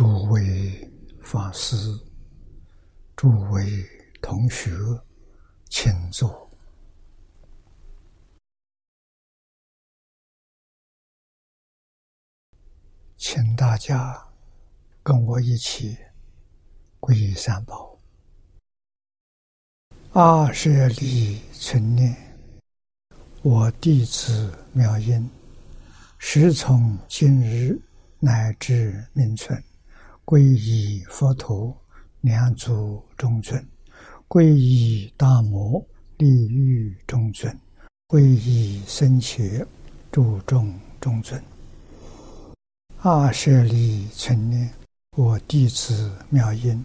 诸位法师、诸位同学，请坐，请大家跟我一起皈依三宝。二舍利存念，我弟子妙音，时从今日乃至明存。皈依佛陀，两足中尊；皈依大摩，利欲中尊；皈依僧伽，注众中尊。二舍利存念，我弟子妙音，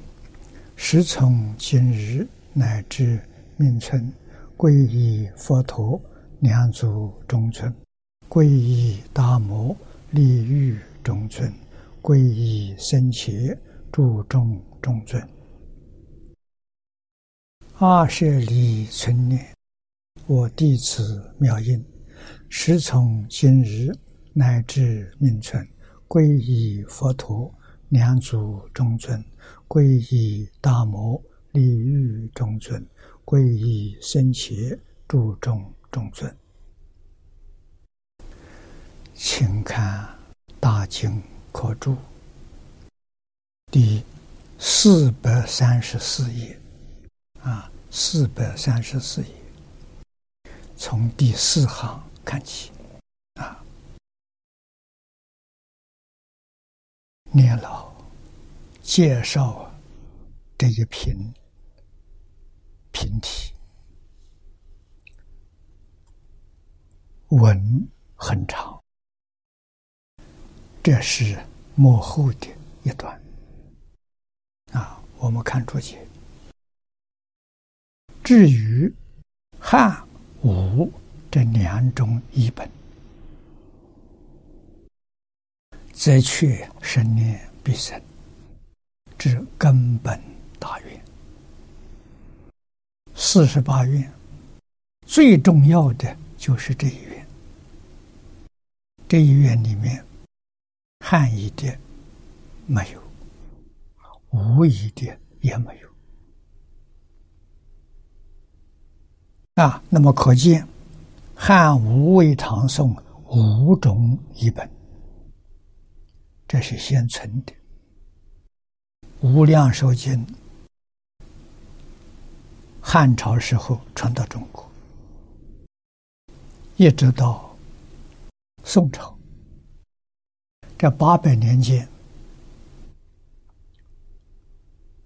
时从今日乃至命存，皈依佛陀，两足中尊；皈依大摩，利欲中尊。皈依僧伽，注重中尊。二舍利存念，我弟子妙音，时从今日乃至命存，皈依佛陀，两足中尊；皈依大摩，利欲中尊；皈依僧伽，注重中尊。请看大经。可注第四百三十四页。啊，四百三十四页，从第四行看起。啊。念老介绍这一品品体，文很长。这是幕后的一段啊，我们看注解。至于汉武这两种译本，则却生念必生之根本大愿。四十八愿最重要的就是这一愿，这一愿里面。汉译的没有，吴译的也没有啊。那么可见，汉吴魏唐宋五种译本，这是现存的。《无量寿经》汉朝时候传到中国，一直到宋朝。这八百年间，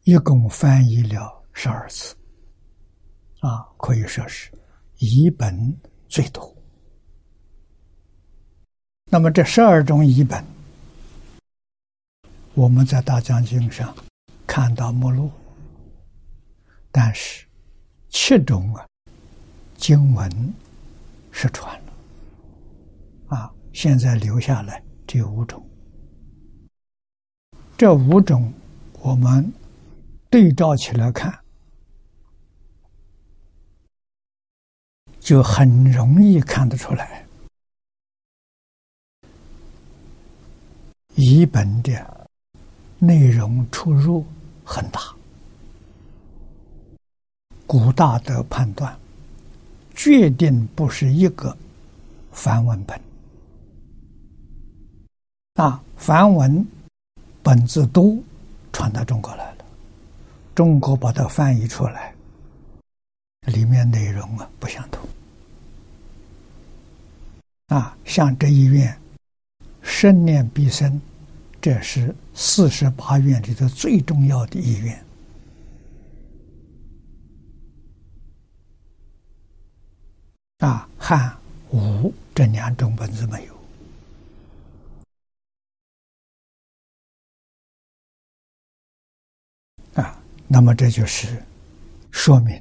一共翻译了十二次，啊，可以说是译本最多。那么这十二种译本，我们在大讲经上看到目录，但是七种啊经文失传了，啊，现在留下来。只有五种，这五种我们对照起来看，就很容易看得出来，译本的内容出入很大。古大德判断，决定不是一个梵文本。啊，梵文本子都传到中国来了，中国把它翻译出来，里面内容啊不相同。啊，像这一院生念必生，这是四十八院里头最重要的一院。啊，汉武这两种本子没有。那么这就是说明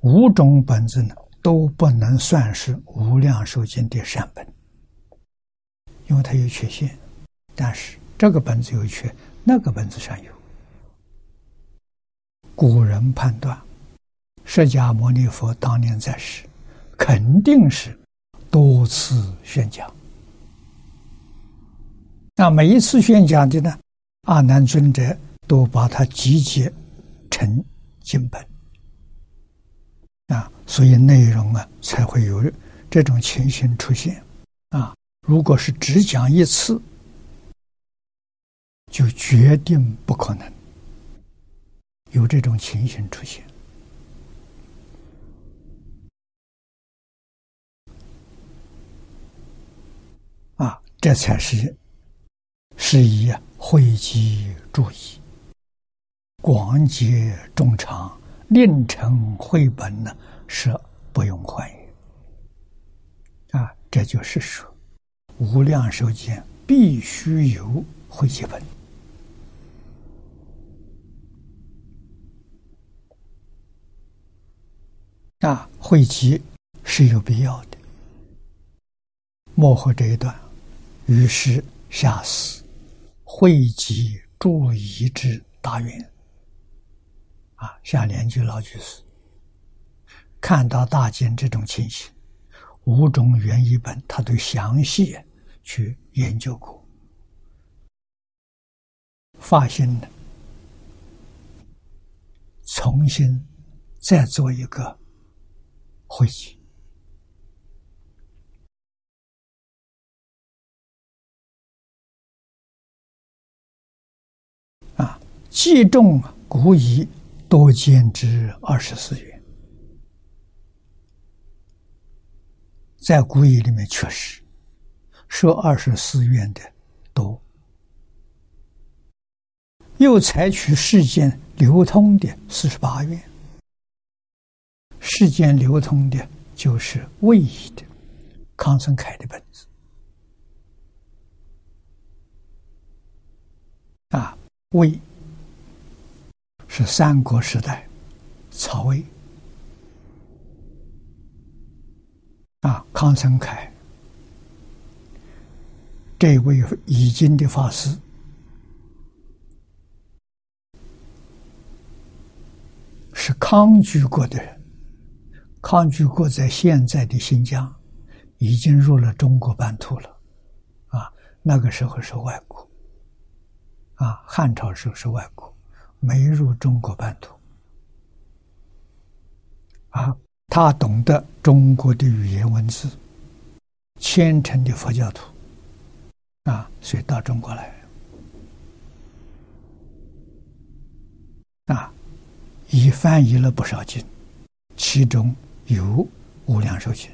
五种本子呢都不能算是无量寿经的善本，因为它有缺陷。但是这个本子有缺，那个本子上有。古人判断，释迦牟尼佛当年在世，肯定是多次宣讲。那每一次宣讲的呢，阿难尊者都把它集结成经本啊，所以内容啊才会有这种情形出现啊。如果是只讲一次，就决定不可能有这种情形出现啊，这才是是以啊。汇集注意，广结众长，令成绘本呢，是不用换。啊，这就是说，无量寿经必须有汇集本。啊，汇集是有必要的。幕后这一段，于是下死。汇集注意之大愿啊，下联句老句是：看到大经这种情形，五种原译本他都详细去研究过，发现了，重新再做一个汇集。啊，既重古已多见之二十四元，在古语里面确实说二十四元的多，又采取世间流通的四十八元，世间流通的就是魏译的康生凯的本子。啊，魏。是三国时代，曹魏。啊，康成凯。这位已经的法师，是康居国的人。康居国在现在的新疆，已经入了中国版图了，啊，那个时候是外国，啊，汉朝时候是外国。没入中国版图，啊，他懂得中国的语言文字，虔诚的佛教徒，啊，所以到中国来，啊，已翻译了不少经，其中有《无量寿经》。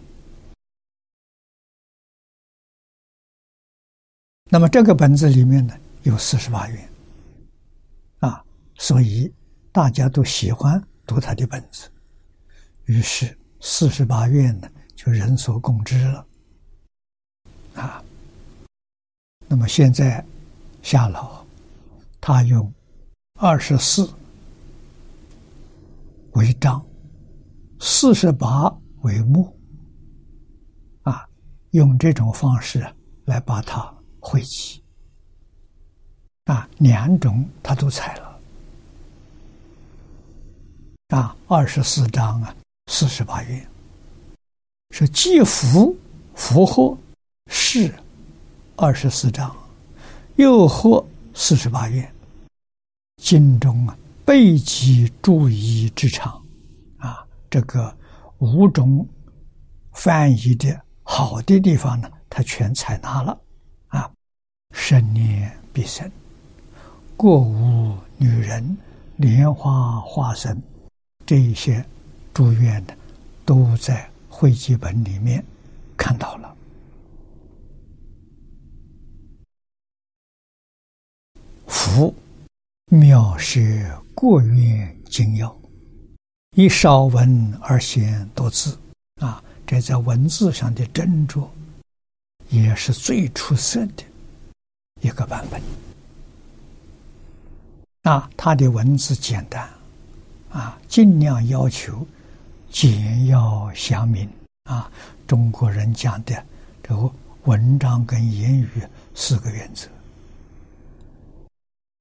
那么这个本子里面呢，有四十八元。所以大家都喜欢读他的本子，于是四十八愿呢就人所共知了。啊，那么现在夏老他用二十四为章，四十八为目，啊，用这种方式来把它汇集，啊，两种他都采了。啊，二十四章啊，四十八愿，是既福福祸是二十四章，又获四十八愿。经中啊，备集注意之长，啊，这个五种翻译的好的地方呢，他全采纳了。啊，生念必生，过无女人，莲花化身。这一些祝愿的，都在会集本里面看到了。福妙是过愿精要，以少文而显多字啊！这在文字上的斟酌，也是最出色的一个版本。啊，它的文字简单。啊，尽量要求简要详明啊！中国人讲的这个文章跟言语四个原则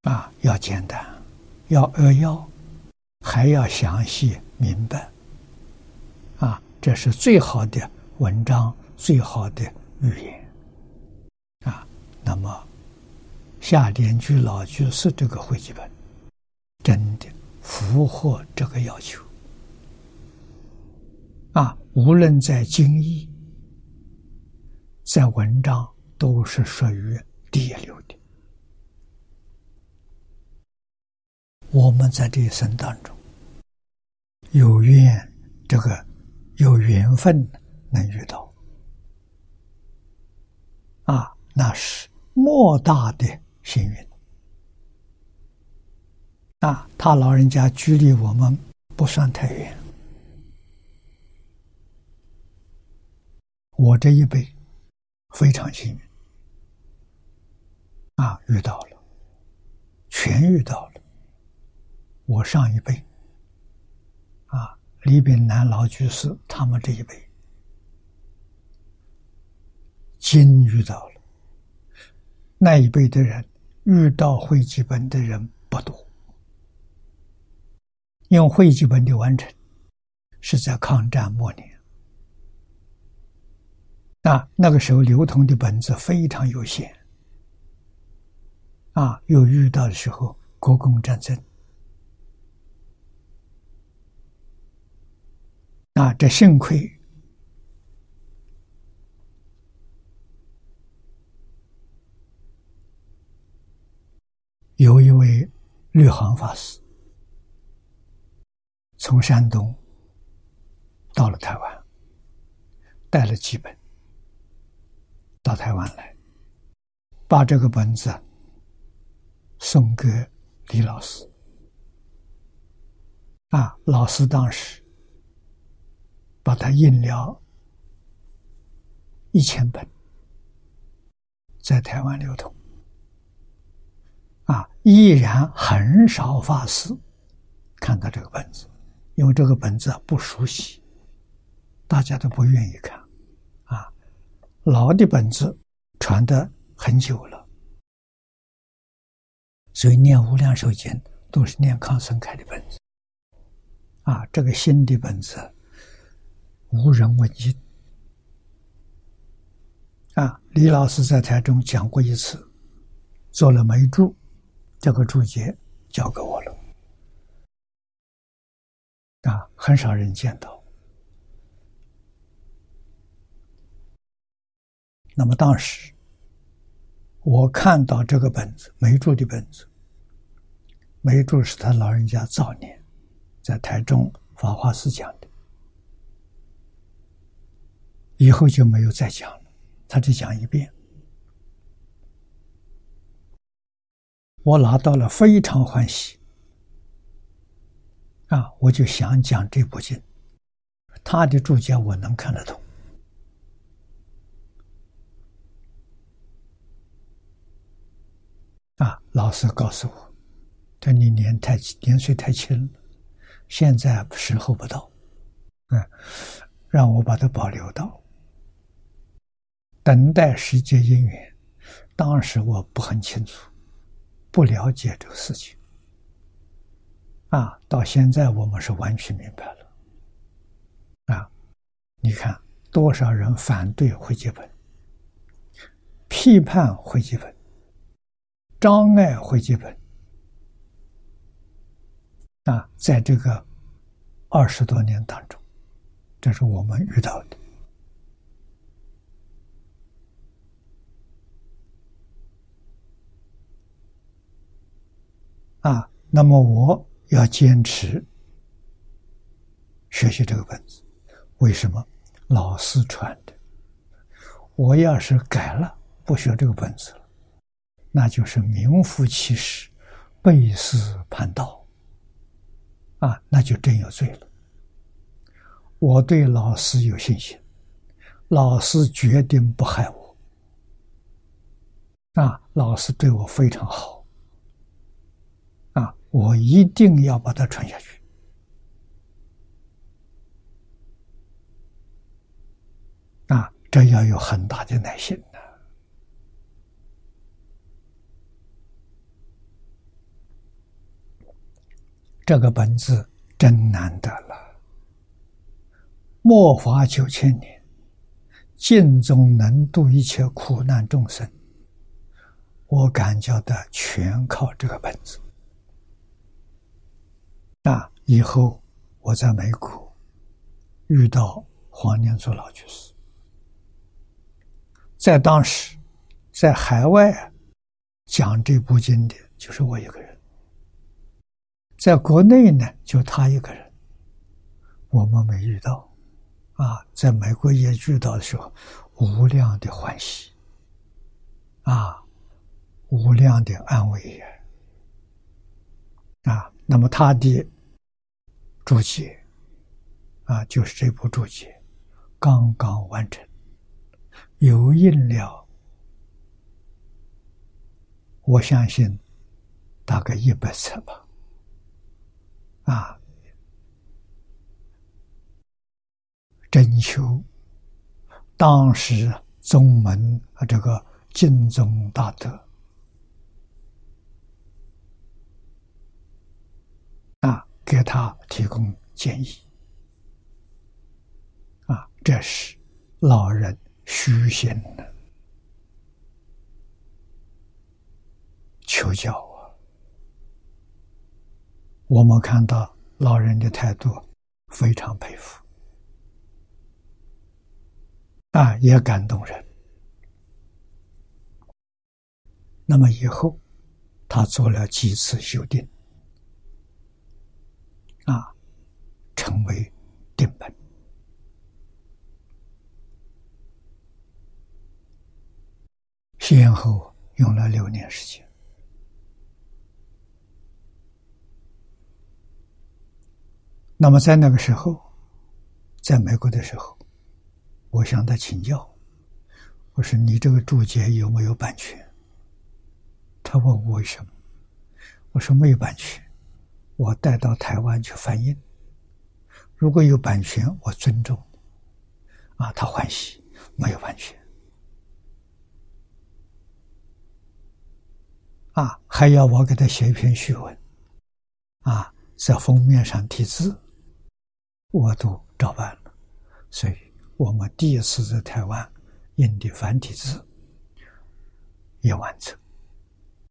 啊，要简单，要扼要，还要详细明白啊！这是最好的文章，最好的语言啊！那么，夏莲居老句是这个会集本，真的符合这个要求。啊，无论在经义、在文章，都是属于第一流的。我们在这一生当中，有缘，这个有缘分能遇到，啊，那是莫大的幸运。啊，他老人家距离我们不算太远，我这一辈非常幸运，啊，遇到了，全遇到了。我上一辈，啊，李炳南老居士他们这一辈，今遇到了。那一辈的人，遇到会记本的人不多，因为会记本的完成是在抗战末年，啊，那个时候流通的本子非常有限，啊，又遇到的时候国共战争。啊，这幸亏有一位绿行法师从山东到了台湾，带了几本到台湾来，把这个本子送给李老师。啊，老师当时。把它印了一千本，在台湾流通。啊，依然很少法师看到这个本子，因为这个本子不熟悉，大家都不愿意看。啊，老的本子传的很久了，所以念《无量寿经》都是念康生开的本子。啊，这个新的本子。无人问津啊！李老师在台中讲过一次，做了梅注，这个注解交给我了很少人见到。那么当时我看到这个本子，梅注的本子，梅注是他老人家早年在台中法华寺讲的。以后就没有再讲了，他只讲一遍。我拿到了，非常欢喜。啊，我就想讲这部经，他的注解我能看得懂。啊，老师告诉我，这你年太年岁太轻了，现在时候不到，嗯，让我把它保留到。等待时节因缘，当时我不很清楚，不了解这个事情。啊，到现在我们是完全明白了。啊，你看多少人反对会记本，批判会记本，障碍会记本。啊，在这个二十多年当中，这是我们遇到的。啊，那么我要坚持学习这个本子，为什么？老师传的，我要是改了，不学这个本子了，那就是名副其实背师叛道，啊，那就真有罪了。我对老师有信心，老师决定不害我，啊，老师对我非常好。我一定要把它传下去啊！这要有很大的耐心的。这个本子真难得了，末法九千年，尽总能度一切苦难众生，我感觉的全靠这个本子。啊，以后我在美国遇到黄念祖老居士，在当时在海外讲这部经典，就是我一个人；在国内呢，就他一个人，我们没遇到。啊，在美国也遇到的时候，无量的欢喜，啊，无量的安慰呀，啊，那么他的注解，啊，就是这部注解刚刚完成，有印了，我相信大概一百册吧，啊。征求当时宗门啊，这个净宗大德啊，给他提供建议啊，这是老人虚心的求教啊。我们看到老人的态度，非常佩服。啊，也感动人。那么以后，他做了几次修订，啊，成为定本，先后用了六年时间。那么在那个时候，在美国的时候。我向他请教，我说：“你这个注解有没有版权？”他问我为什么，我说：“没有版权，我带到台湾去翻印。如果有版权，我尊重。”啊，他欢喜，没有版权。啊，还要我给他写一篇序文，啊，在封面上题字，我都照办了，所以。我们第一次在台湾印的繁体字也完成，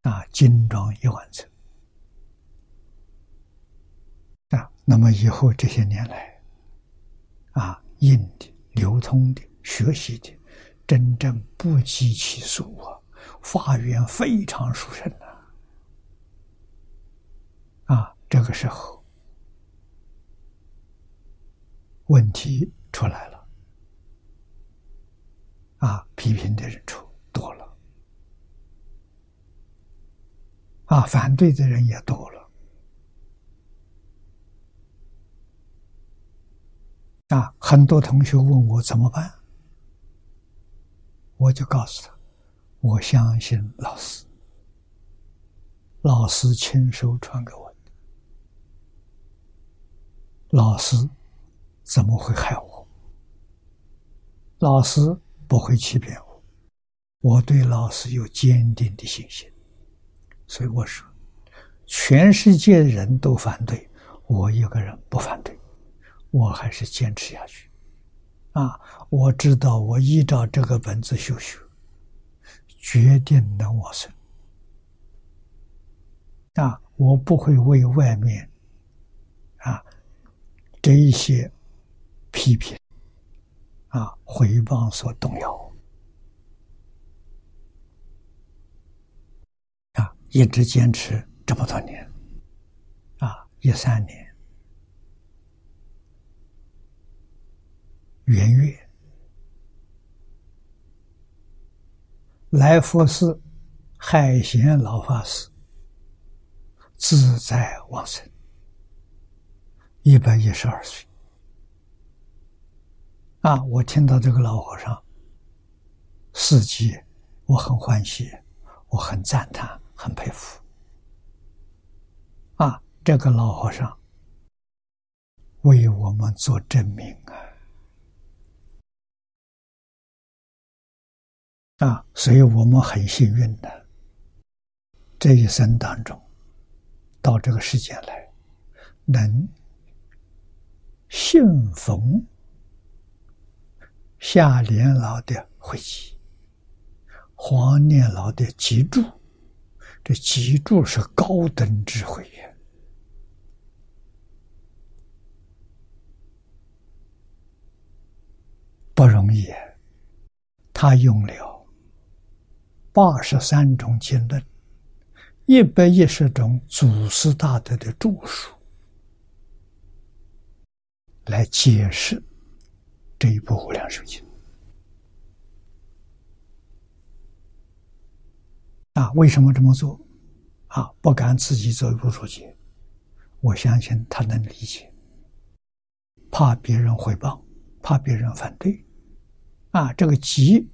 啊，精装也完成，啊，那么以后这些年来，啊，印的、流通的、学习的，真正不计其数啊，法源非常殊胜呐，啊，这个时候问题出来了。啊，批评的人出多了，啊，反对的人也多了，啊，很多同学问我怎么办，我就告诉他，我相信老师，老师亲手传给我的，老师怎么会害我？老师。不会欺骗我，我对老师有坚定的信心，所以我说，全世界人都反对，我一个人不反对，我还是坚持下去。啊，我知道我依照这个本子修学，决定能往生。啊，我不会为外面啊这一些批评。啊，回谤所动摇，啊，一直坚持这么多年，啊，一三年元月，来佛寺海贤老法师自在往生，一百一十二岁。啊！我听到这个老和尚事迹，我很欢喜，我很赞叹，很佩服。啊，这个老和尚为我们做证明啊！啊，所以我们很幸运的，这一生当中，到这个世界来，能信逢。夏莲老的回忆，黄念老的脊柱，这脊柱是高等智慧呀，不容易。他用了八十三种经论，一百一十种祖师大德的著述，来解释这一部《无量寿经》。啊，为什么这么做？啊，不敢自己走一步出去。我相信他能理解，怕别人回报，怕别人反对。啊，这个集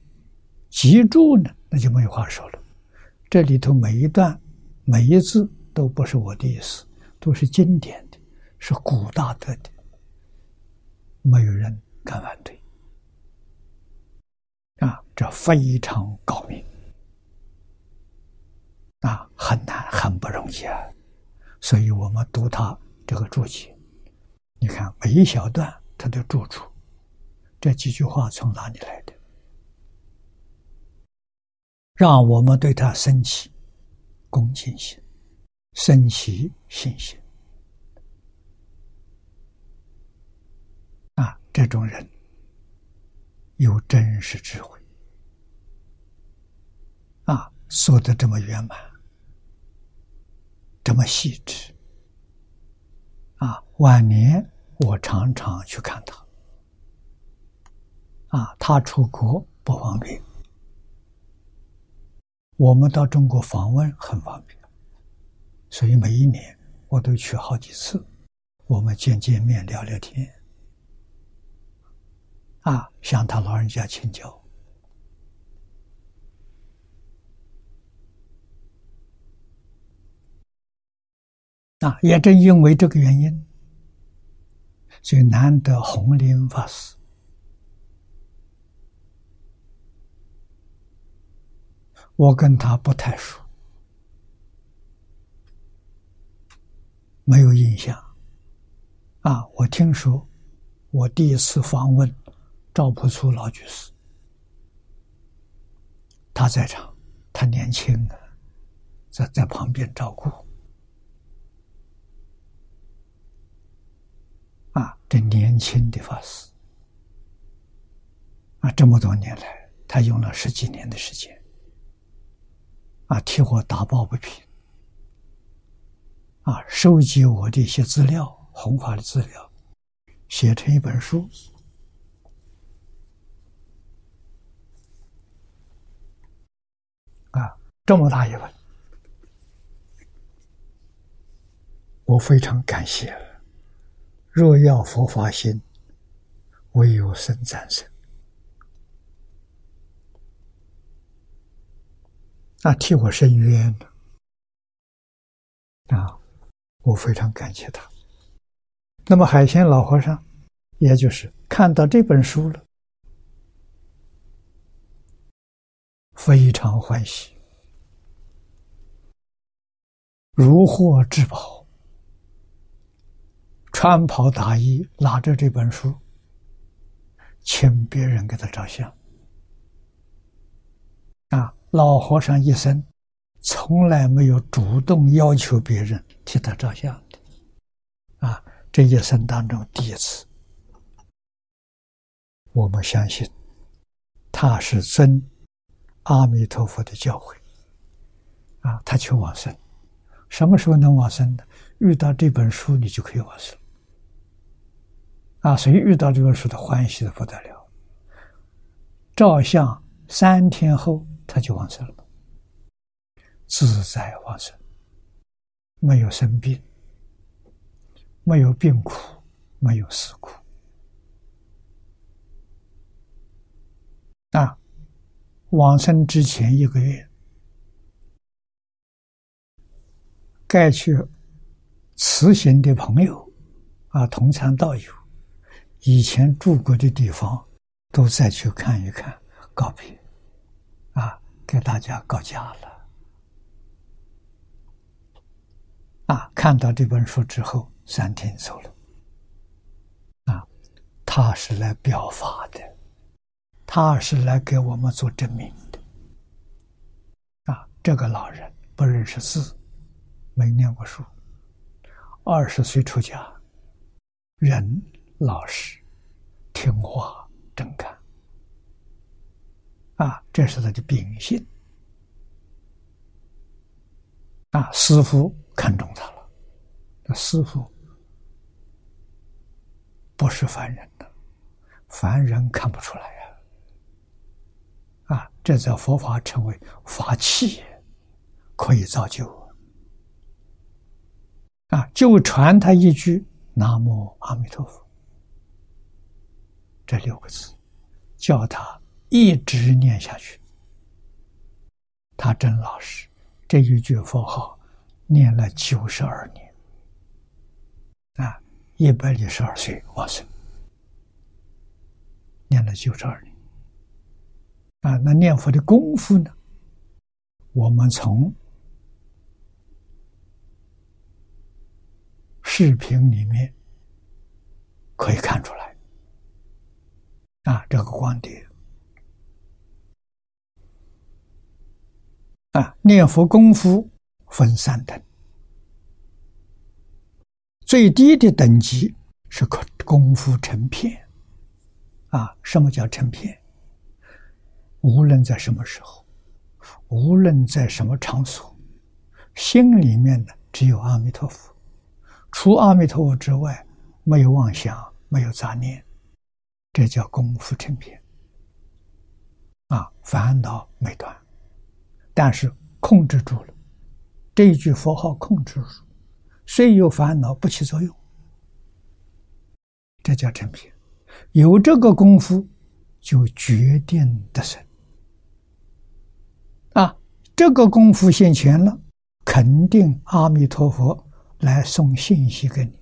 集注呢，那就没有话说了。这里头每一段、每一字都不是我的意思，都是经典的，是古大德的，没有人敢反对。啊，这非常高明。啊，很难，很不容易啊！所以我们读他这个注解，你看每一小段他都注出这几句话从哪里来的，让我们对他升起恭敬心，升起信心。啊，这种人有真实智慧，啊，说的这么圆满。这么细致啊！晚年我常常去看他啊，他出国不方便，我们到中国访问很方便，所以每一年我都去好几次，我们见见面聊聊天啊，向他老人家请教。啊，也正因为这个原因，所以难得红莲法师，我跟他不太熟，没有印象。啊，我听说，我第一次访问赵朴初老居士，他在场，他年轻啊，在在旁边照顾。啊，这年轻的法师啊，这么多年来，他用了十几年的时间啊，替我打抱不平啊，收集我的一些资料，弘法的资料，写成一本书啊，这么大一本，我非常感谢。若要佛法心，唯有生战胜。那替我伸冤啊！我非常感谢他。那么海鲜老和尚，也就是看到这本书了，非常欢喜，如获至宝。穿袍打衣，拿着这本书，请别人给他照相。啊，老和尚一生从来没有主动要求别人替他照相的，啊，这一生当中第一次。我们相信他是遵阿弥陀佛的教诲，啊，他求往生，什么时候能往生呢？遇到这本书，你就可以往生。啊，所以遇到这本书，他欢喜的不得了。照相三天后，他就往生了，自在往生，没有生病，没有病苦，没有死苦。啊，往生之前一个月，该去辞行的朋友，啊，同参道友。以前住过的地方，都再去看一看，告别，给大家告假了，啊，看到这本书之后，三天走了，啊，他是来表法的，他是来给我们做证明的，啊，这个老人不认识字，没念过书，二十岁出家，人老实、听话、正干，啊，这是他的秉性。啊，师傅看中他了，那师傅不是凡人的，凡人看不出来呀。啊，这在佛法称为法器，可以造就。啊，就传他一句“南无阿弥陀佛”这六个字，叫他一直念下去。他真老实。这一句佛号念了九十二年，啊，一百一十二岁往生，念了九十二年，啊，那念佛的功夫呢？我们从视频里面可以看出来，啊，这个光碟。啊，念佛功夫分三等，最低的等级是可功夫成片。啊，什么叫成片？无论在什么时候，无论在什么场所，心里面的只有阿弥陀佛，除阿弥陀佛之外，没有妄想，没有杂念，这叫功夫成片。啊，烦恼没断。但是控制住了，这一句佛号控制住，虽有烦恼不起作用，这叫成品。有这个功夫，就决定得胜。啊，这个功夫现前了，肯定阿弥陀佛来送信息给你。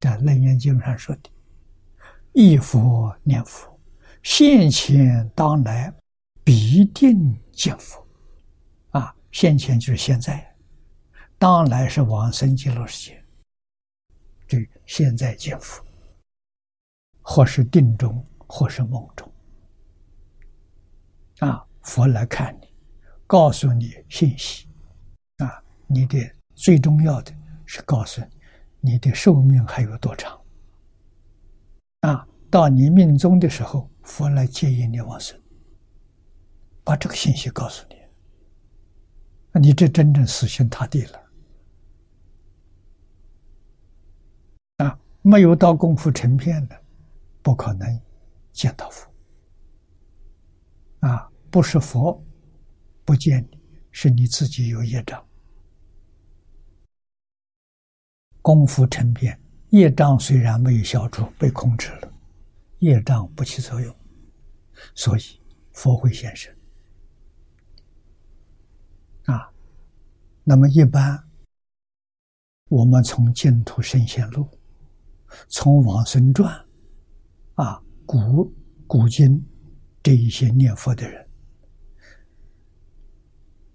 在楞严经上说的：“一佛念佛，现前当来必定见佛。”现前就是现在，当来是往生极乐世界。这现在见佛，或是定中，或是梦中，啊，佛来看你，告诉你信息，啊，你的最重要的是告诉你，你的寿命还有多长，啊，到你命中的时候，佛来接引你往生，把这个信息告诉你。你这真正死心塌地了啊！没有到功夫成片的，不可能见到佛啊！不是佛不见你，是你自己有业障。功夫成片，业障虽然没有消除，被控制了，业障不起作用，所以佛会现身。啊，那么一般，我们从净土圣贤录，从往生传，啊，古古今这一些念佛的人，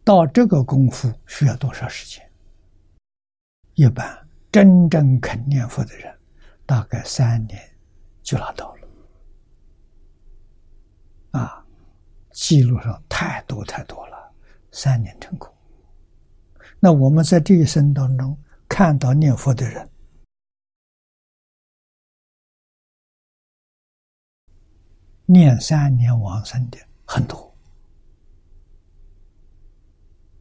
到这个功夫需要多少时间？一般真正肯念佛的人，大概三年就拿到了。啊，记录上太多太多了，三年成功。那我们在这一生当中看到念佛的人，念三年往生的很多。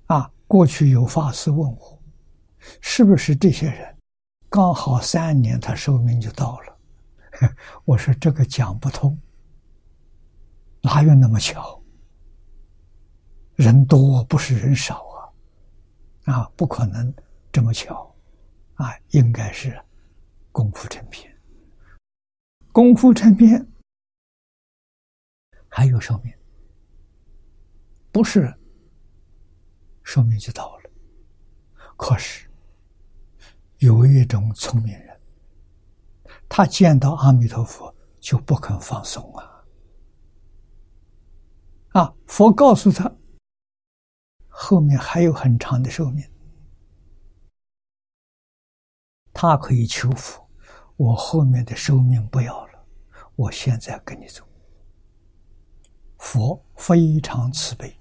啊，过去有法师问我，是不是这些人刚好三年他寿命就到了？我说这个讲不通，哪有那么巧？人多不是人少。啊，不可能这么巧，啊，应该是功夫成片。功夫成片还有寿命，不是寿命就到了。可是有一种聪明人，他见到阿弥陀佛就不肯放松啊！啊，佛告诉他。后面还有很长的寿命，他可以求佛，我后面的寿命不要了，我现在跟你走。佛非常慈悲，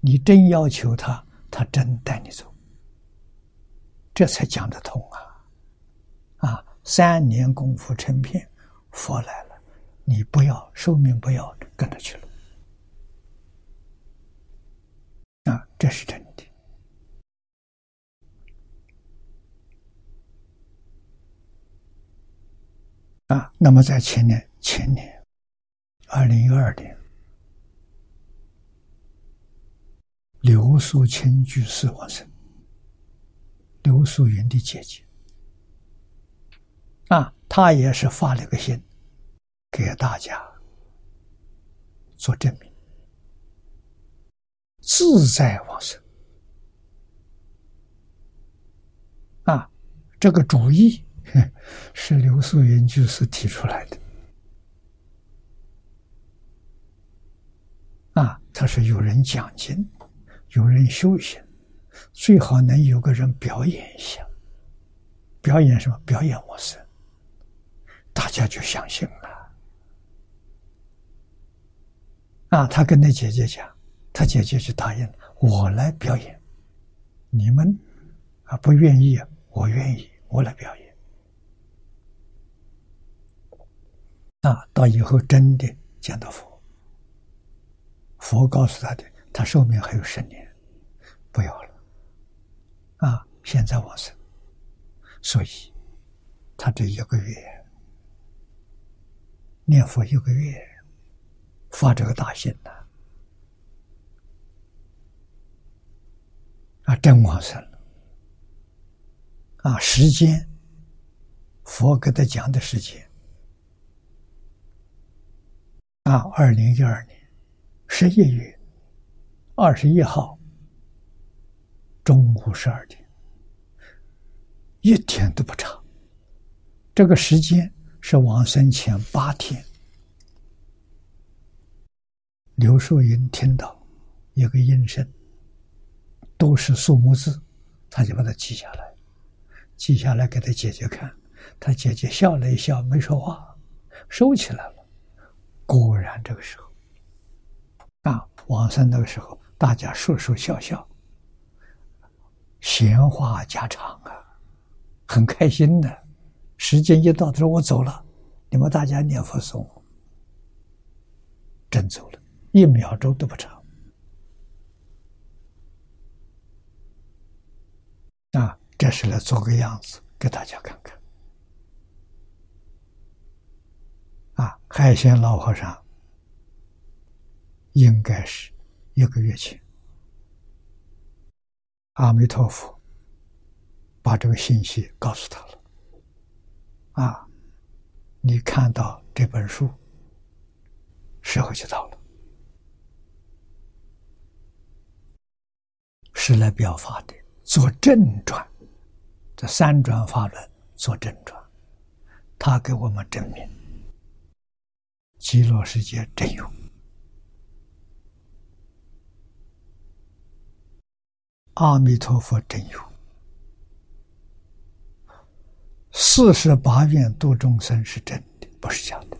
你真要求他，他真带你走，这才讲得通啊！啊，三年功夫成片，佛来了，你不要寿命不要跟着去了，啊，这是真的。啊，那么在前年，前年，二零一二年，刘素清居士往生，刘素云的姐姐，啊，他也是发了个心，给大家做证明，自在往生，啊，这个主意。是刘素云居士提出来的啊！他说：“有人讲经，有人修行，最好能有个人表演一下。表演什么？表演我生，大家就相信了。啊！他跟那姐姐讲，他姐姐就答应了，我来表演。你们啊不愿意，我愿意，我来表演。”啊，到以后真的见到佛，佛告诉他的，他寿命还有十年，不要了。啊，现在往生，所以他这一个月念佛一个月，发这个大心呐，啊真往生了。啊，时间，佛给他讲的时间。啊，二零一二年十一月二十一号中午十二点，一天都不长。这个时间是往生前八天。刘树云听到一个音声，都是数目字，他就把它记下来，记下来给他姐姐看。他姐姐笑了一笑，没说话，收起来了。果然，这个时候，啊，往生那个时候，大家说说笑笑，闲话家常啊，很开心的。时间一到，他说我走了，你们大家念佛送我，真走了，一秒钟都不长。啊，这是来做个样子给大家看看。啊，海鲜老和尚应该是一个月前，阿弥陀佛把这个信息告诉他了。啊，你看到这本书，时候就到了，是来表法的，做正传，这三转法轮做正传，他给我们证明。极乐世界真有，阿弥陀佛真有，四十八愿度众生是真的，不是假的，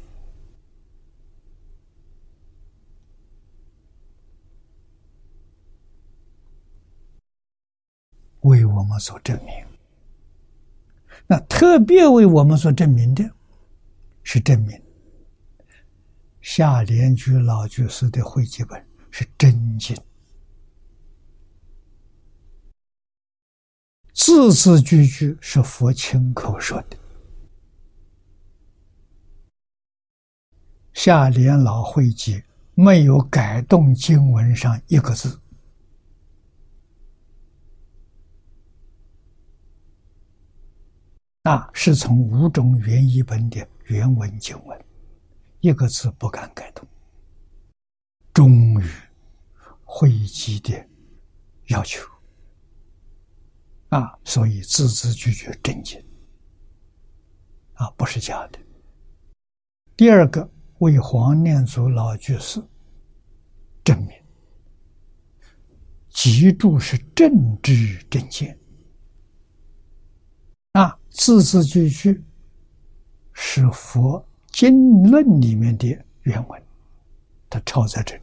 为我们所证明。那特别为我们所证明的，是证明。下莲居老居士的会集本是真经，字字句句是佛亲口说的。下莲老会集没有改动经文上一个字，那是从五种原译本的原文经文。一个字不敢改动，终于会集的要求啊，所以字字句句正经啊，不是假的。第二个为黄念祖老居士证明，脊柱是正知正见，字字句句是佛。经论里面的原文，它抄在这里，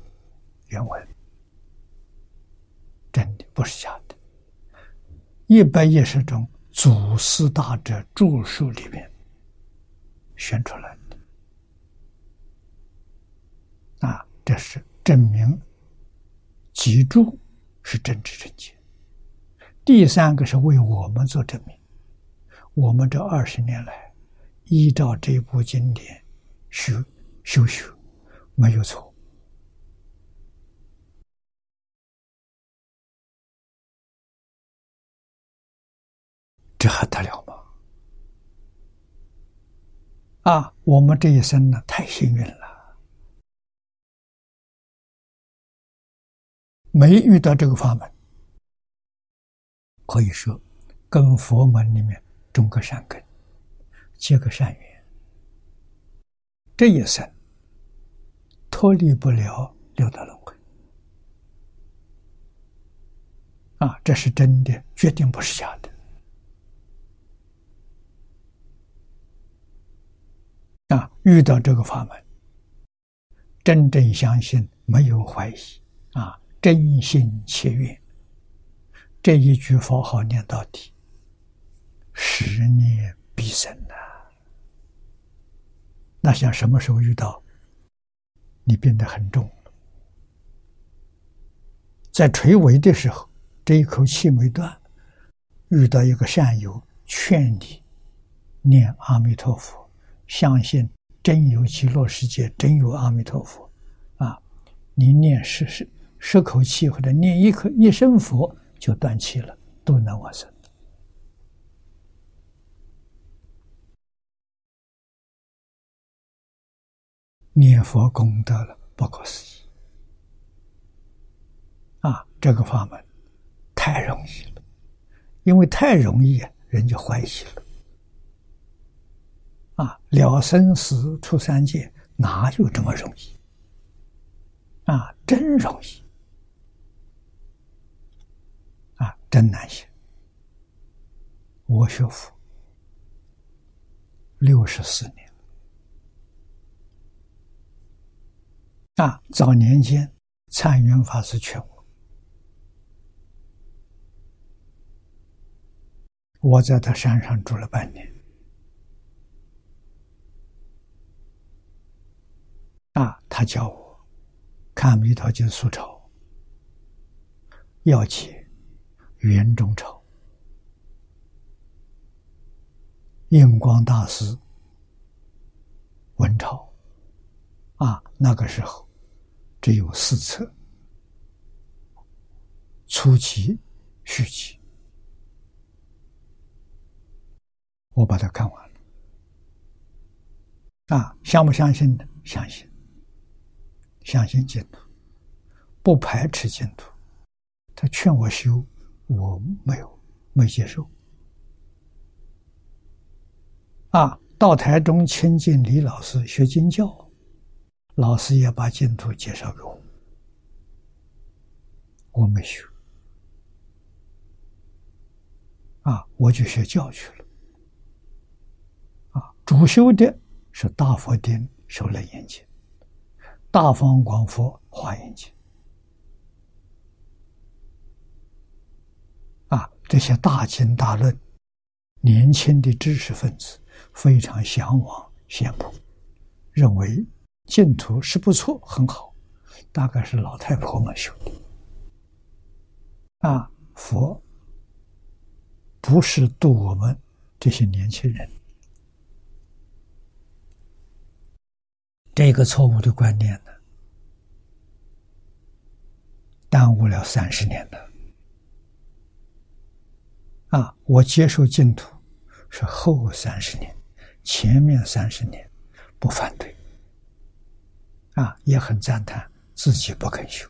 原文真的不是假的。一百一十种祖师大者著述里面选出来的啊，这是证明脊柱是真知正见。第三个是为我们做证明，我们这二十年来依照这部经典修修修，没有错。这还得了吗？啊，我们这一生呢，太幸运了，没遇到这个法门，可以说跟佛门里面种个善根，结个善缘，这一生脱离不了六道轮回。啊，这是真的，决定不是假的。啊，遇到这个法门，真正相信，没有怀疑，啊，真心切愿，这一句佛号念到底，十年必生呐。那想什么时候遇到，你变得很重，在垂危的时候，这一口气没断，遇到一个善友劝你念阿弥陀佛。相信真有极乐世界，真有阿弥陀佛，啊！你念十十十口气，或者念一口一声佛，就断气了，都能往生。念佛功德了，不可思议！啊，这个法门太容易了，因为太容易，人就欢喜了。啊，了生死出三界，哪有这么容易？啊，真容易！啊，真难行。我学佛六十四年，啊，早年间参云法师劝我，我在他山上住了半年。啊，他教我看《弥陀经》素钞，要解圆中钞，印光大师文钞。啊，那个时候只有四册，初期、续期，我把它看完了。啊，相不相信的？相信。相信净土，不排斥净土。他劝我修，我没有，没接受。啊，到台中亲近李老师学经教，老师也把净土介绍给我，我没学。啊，我就学教去了。啊，主修的是大佛殿受了严经。大方广佛华严经啊，这些大经大论，年轻的知识分子非常向往、羡慕，认为净土是不错、很好，大概是老太婆们修的啊。佛不是度我们这些年轻人。这个错误的观念呢，耽误了三十年的。啊，我接受净土是后三十年，前面三十年不反对，啊，也很赞叹自己不肯修。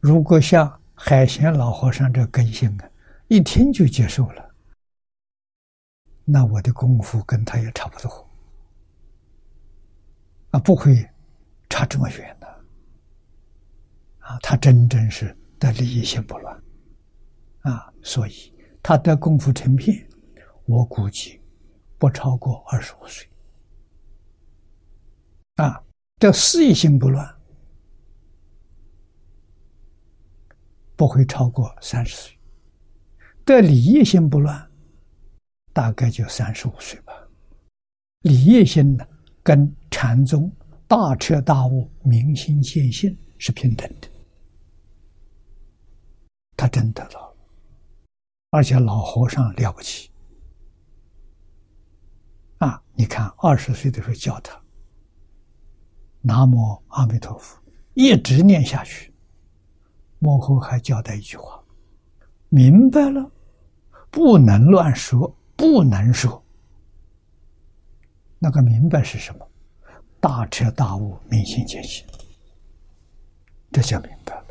如果像海贤老和尚这根性啊，一听就接受了。那我的功夫跟他也差不多，啊，不会差这么远的，啊，他真正是的利益心不乱，啊，所以他的功夫成片，我估计不超过二十五岁，啊，这事业心不乱，不会超过三十岁。得理业心不乱，大概就三十五岁吧。理业心呢，跟禅宗大彻大悟、明心见性是平等的。他真得到了，而且老和尚了不起啊！你看，二十岁的时候教他“南无阿弥陀佛”，一直念下去，幕后还交代一句话：“明白了，不能乱说，不能说。”那个明白是什么？大彻大悟、明心见性，这叫明白了。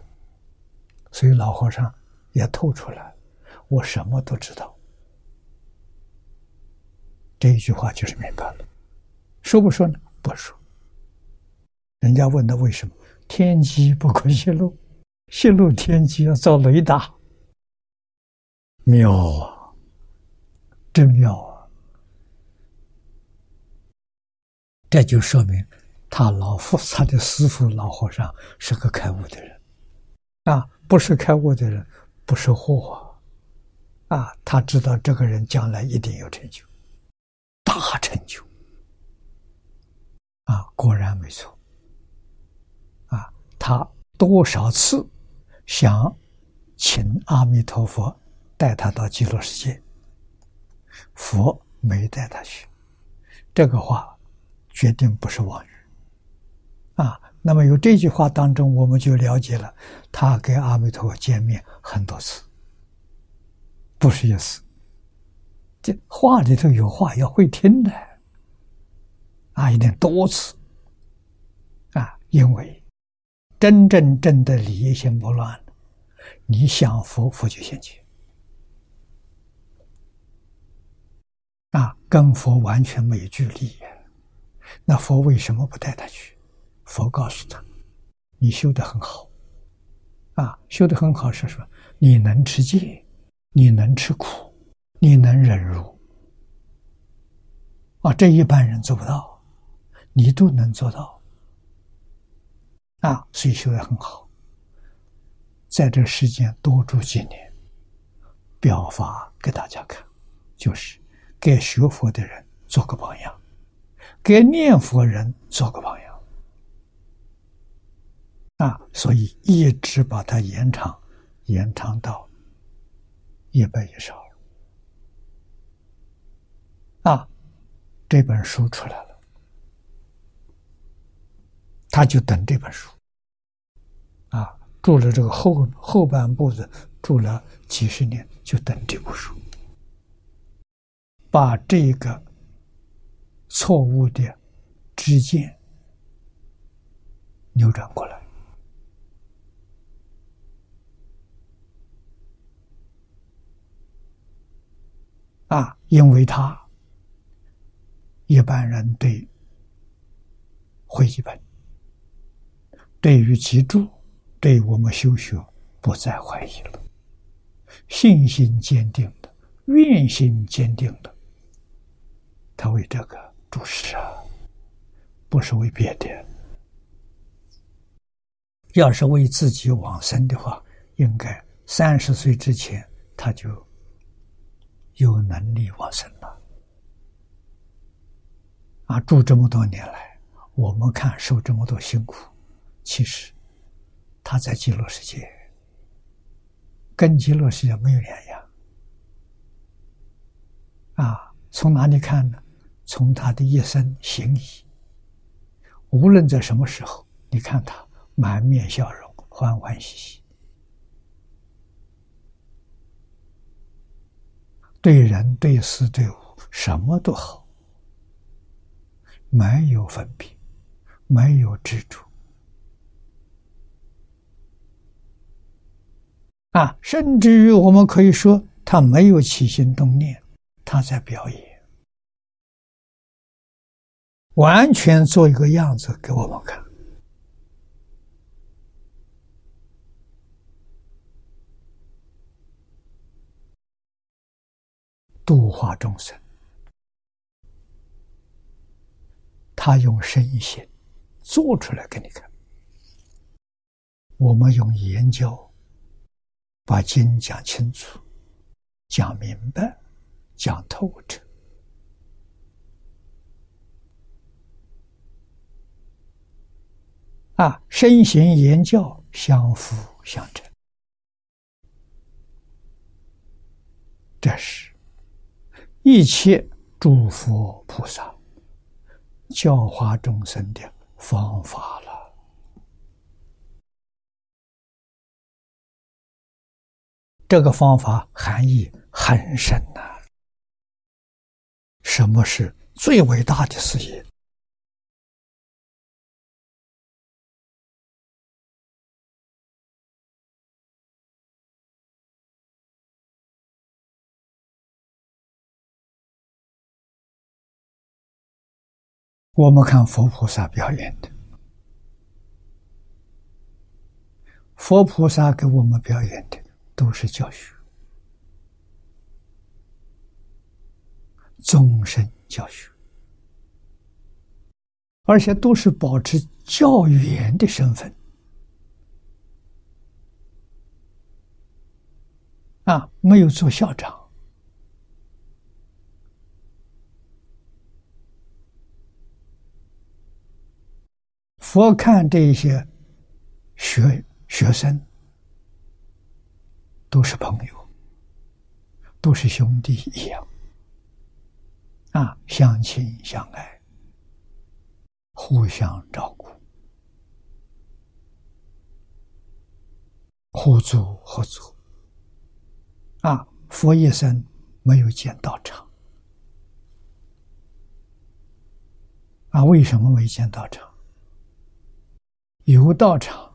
所以老和尚也透出来，我什么都知道。这一句话就是明白了。说不说呢？不说。人家问他为什么？天机不可泄露，泄露天机要遭雷达。妙啊，真妙啊！这就说明，他老父他的师傅老和尚是个开悟的人，啊，不是开悟的人不是祸，啊，他知道这个人将来一定有成就，大成就，啊，果然没错，啊，他多少次想请阿弥陀佛带他到极乐世界，佛没带他去，这个话。决定不是妄语，啊，那么由这句话当中，我们就了解了他跟阿弥陀佛见面很多次，不是一次。这话里头有话要会听的，啊，一定多次，啊，因为真正正的理业心不乱，你想佛，佛就现前，啊，跟佛完全没有距离。那佛为什么不带他去？佛告诉他：“你修得很好，啊，修得很好是说你能持戒，你能吃苦，你能忍辱，啊，这一般人做不到，你都能做到，啊，所以修得很好，在这世间多住几年，表法给大家看，就是给学佛的人做个榜样。”给念佛人做个榜样啊！所以一直把它延长，延长到一百以上啊！这本书出来了，他就等这本书啊，住了这个后后半部子，住了几十年，就等这部书，把这个。错误的知见扭转过来啊！因为他一般人对会一本、对于脊柱、对我们修学不再怀疑了，信心坚定的，愿心坚定的，他为这个。注释啊，不是为别的。要是为自己往生的话，应该三十岁之前他就有能力往生了。啊，住这么多年来，我们看受这么多辛苦，其实他在极乐世界跟极乐世界没有两样。啊，从哪里看呢？从他的一生行仪，无论在什么时候，你看他满面笑容，欢欢喜喜，对人对事对物什么都好，没有分别，没有执着，啊，甚至于我们可以说，他没有起心动念，他在表演。完全做一个样子给我们看，度化众生。他用身心做出来给你看，我们用言教把经讲清楚、讲明白、讲透彻，啊，身行言教相辅相成，这是一切诸佛菩萨教化众生的方法了。这个方法含义很深呐。什么是最伟大的事业？我们看佛菩萨表演的，佛菩萨给我们表演的。都是教学，终身教学，而且都是保持教员的身份啊，没有做校长。佛看这些学学生。都是朋友，都是兄弟一样，啊，相亲相爱，互相照顾，互助合作。啊，佛一生没有见道场，啊，为什么没见道场？有道场。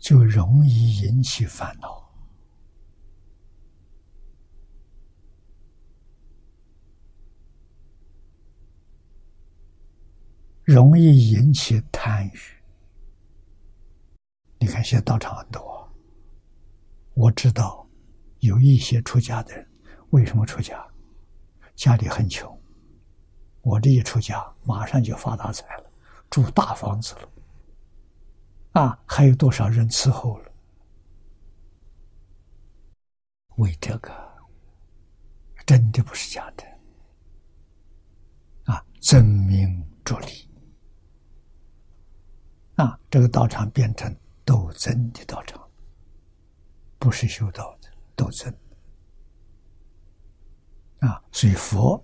就容易引起烦恼，容易引起贪欲。你看，现在道场很多，我知道有一些出家的人，为什么出家？家里很穷，我这一出家，马上就发大财了，住大房子了。啊，还有多少人伺候了？为这个，真的不是假的。啊，争名逐利。啊，这个道场变成斗争的道场，不是修道的斗争。啊，所以佛，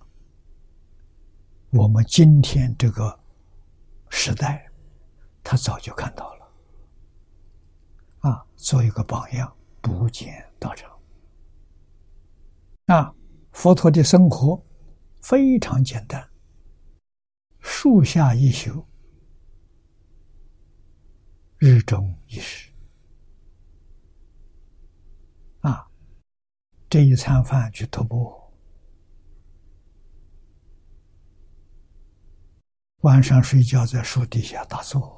我们今天这个时代，他早就看到了。啊，做一个榜样，不见道场。啊，佛陀的生活非常简单，树下一宿，日中一时。啊，这一餐饭去徒步，晚上睡觉在树底下打坐。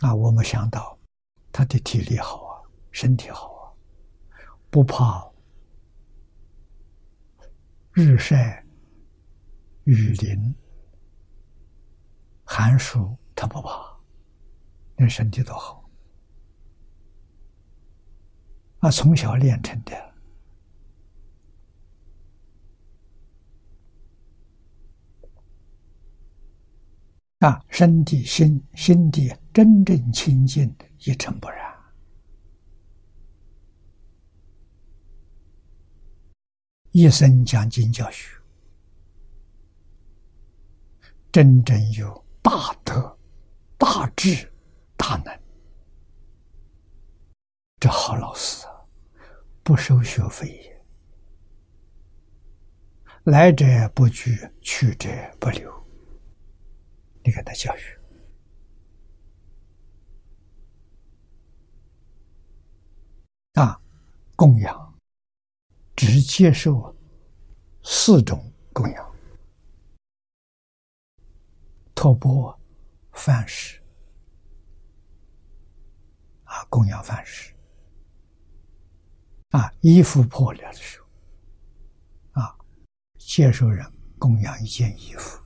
啊，我们想到他的体力好啊，身体好啊，不怕日晒、雨淋、寒暑，他不怕，那身体多好啊！从小练成的。啊，身体、心、心地真正清净，一尘不染，一生讲经教学，真正有大德、大智、大能，这好老师啊，不收学费，来者不拒，去者不留。你看他教育啊，供养只接受四种供养：托钵、饭食。啊，供养饭食。啊，衣服破了的时候。啊，接受人供养一件衣服。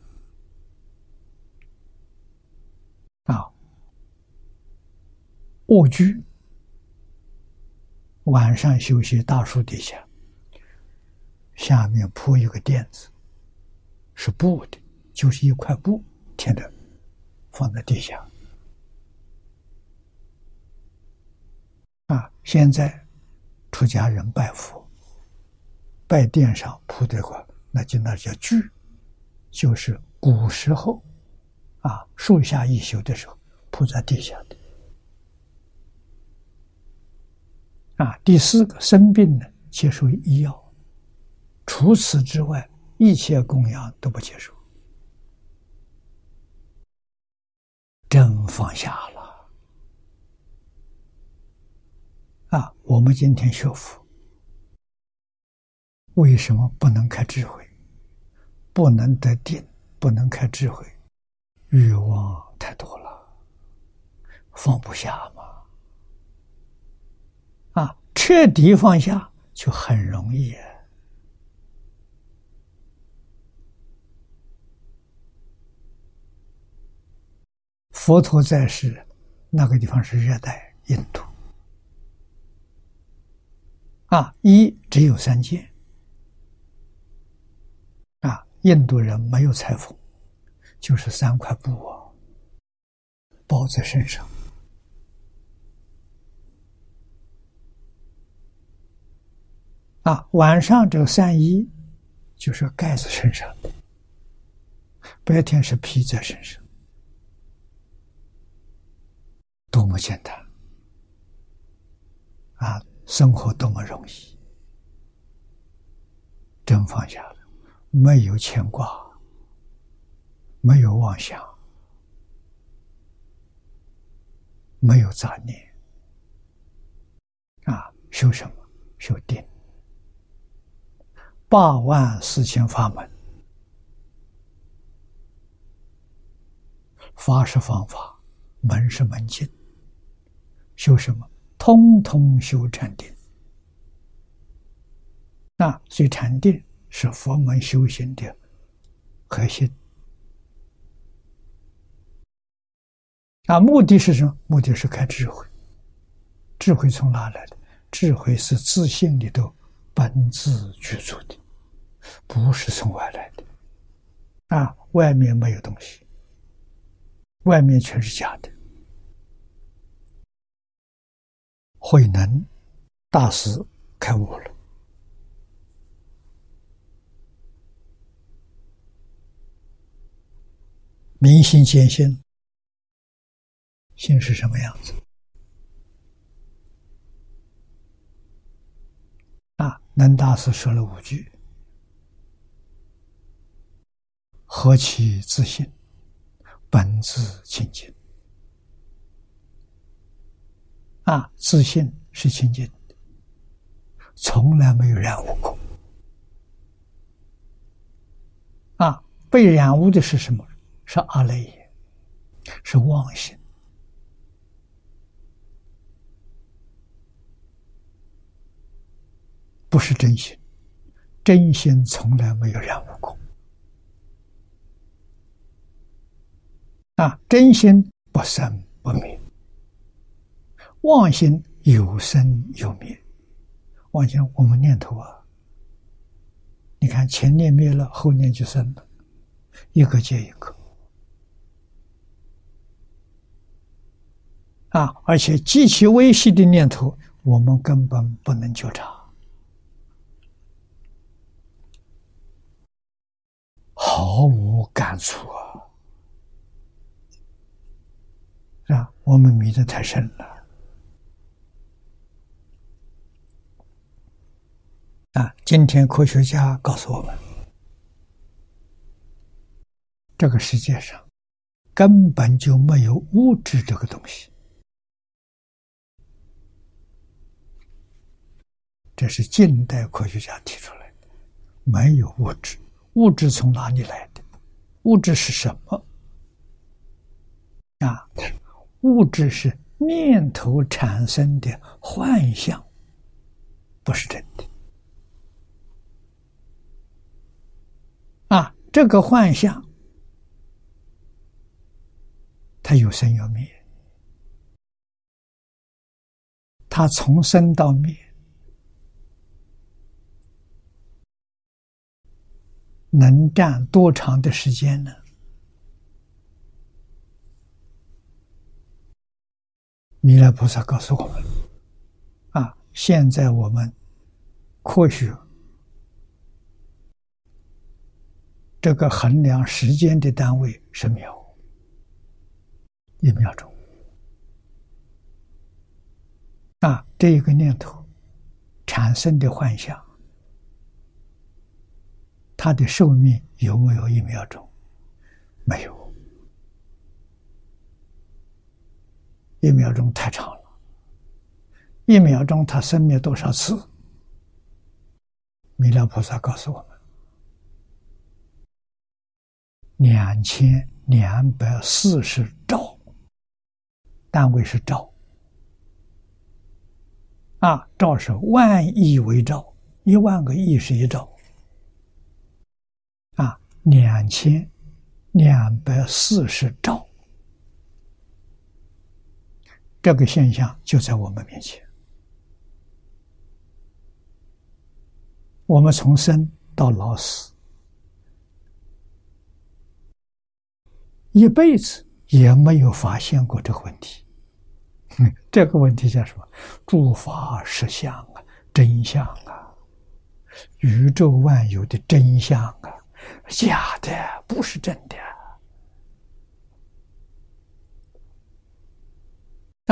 啊，卧居，晚上休息大树底下，下面铺一个垫子，是布的，就是一块布贴的，放在地下。啊，现在出家人拜佛，拜垫上铺这块，那就那叫具，就是古时候啊树下一宿的时候铺在地下的。啊，第四个生病呢，接受医药，除此之外，一切供养都不接受，真放下了。啊，我们今天学佛，为什么不能开智慧？不能得定，不能开智慧，欲望太多了，放不下嘛。彻底放下就很容易啊。佛陀在世，那个地方是热带印度，啊，一只有三件，啊，印度人没有裁缝，就是三块布啊，包在身上。啊，晚上这个三衣就是盖在身上的，白天是披在身上，多么简单！啊，生活多么容易，真放下了，没有牵挂，没有妄想，没有杂念，啊，修什么？修定。八万四千法门，法是方法，门是门径，修什么？通通修禅定。那所以禅定是佛门修行的核心。啊，目的是什么？目的是开智慧。智慧从哪来的？智慧是自信里头本自具足的。不是从外来的，啊，外面没有东西，外面全是假的。慧能大师开悟了，明心见性，心是什么样子？啊，能大师说了五句。何其自信，本自清净。啊，自信是清净，从来没有染污过。啊，被染污的是什么？是阿赖耶，是妄心，不是真心。真心从来没有染污过。啊，真心不生不灭，妄心有生有灭。妄心我们念头啊，你看前念灭了，后念就生了，一个接一个。啊，而且极其微细的念头，我们根本不能觉察，毫无感触啊。啊，我们迷得太深了。啊，今天科学家告诉我们，这个世界上根本就没有物质这个东西。这是近代科学家提出来的，没有物质，物质从哪里来的？物质是什么？啊？物质是念头产生的幻象，不是真的。啊，这个幻象，它有生有灭。它从生到灭，能占多长的时间呢？弥勒菩萨告诉我们：啊，现在我们科学这个衡量时间的单位是秒，一秒钟。啊，这一个念头产生的幻想，它的寿命有没有一秒钟？没有，一秒钟太长了。一秒钟它生灭多少次？弥勒菩萨告诉我们：两千两百四十兆，单位是兆。啊，兆是万亿为兆，一万个亿是一兆。两千两百四十兆，这个现象就在我们面前。我们从生到老死，一辈子也没有发现过这个问题。这个问题叫什么？诸法实相啊，真相啊，宇宙万有的真相啊，假的不是真的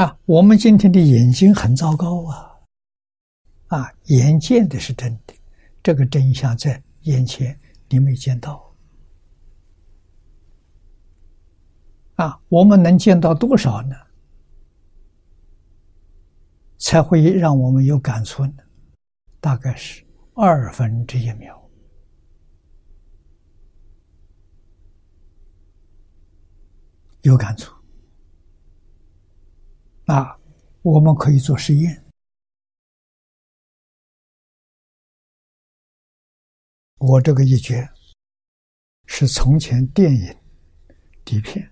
啊！我们今天的眼睛很糟糕啊，啊，眼见的是真的，这个真相在眼前，你没见到啊！我们能见到多少呢？才会让我们有感触呢，大概是二分之一秒。有感触啊！我们可以做实验。我这个一卷是从前电影底片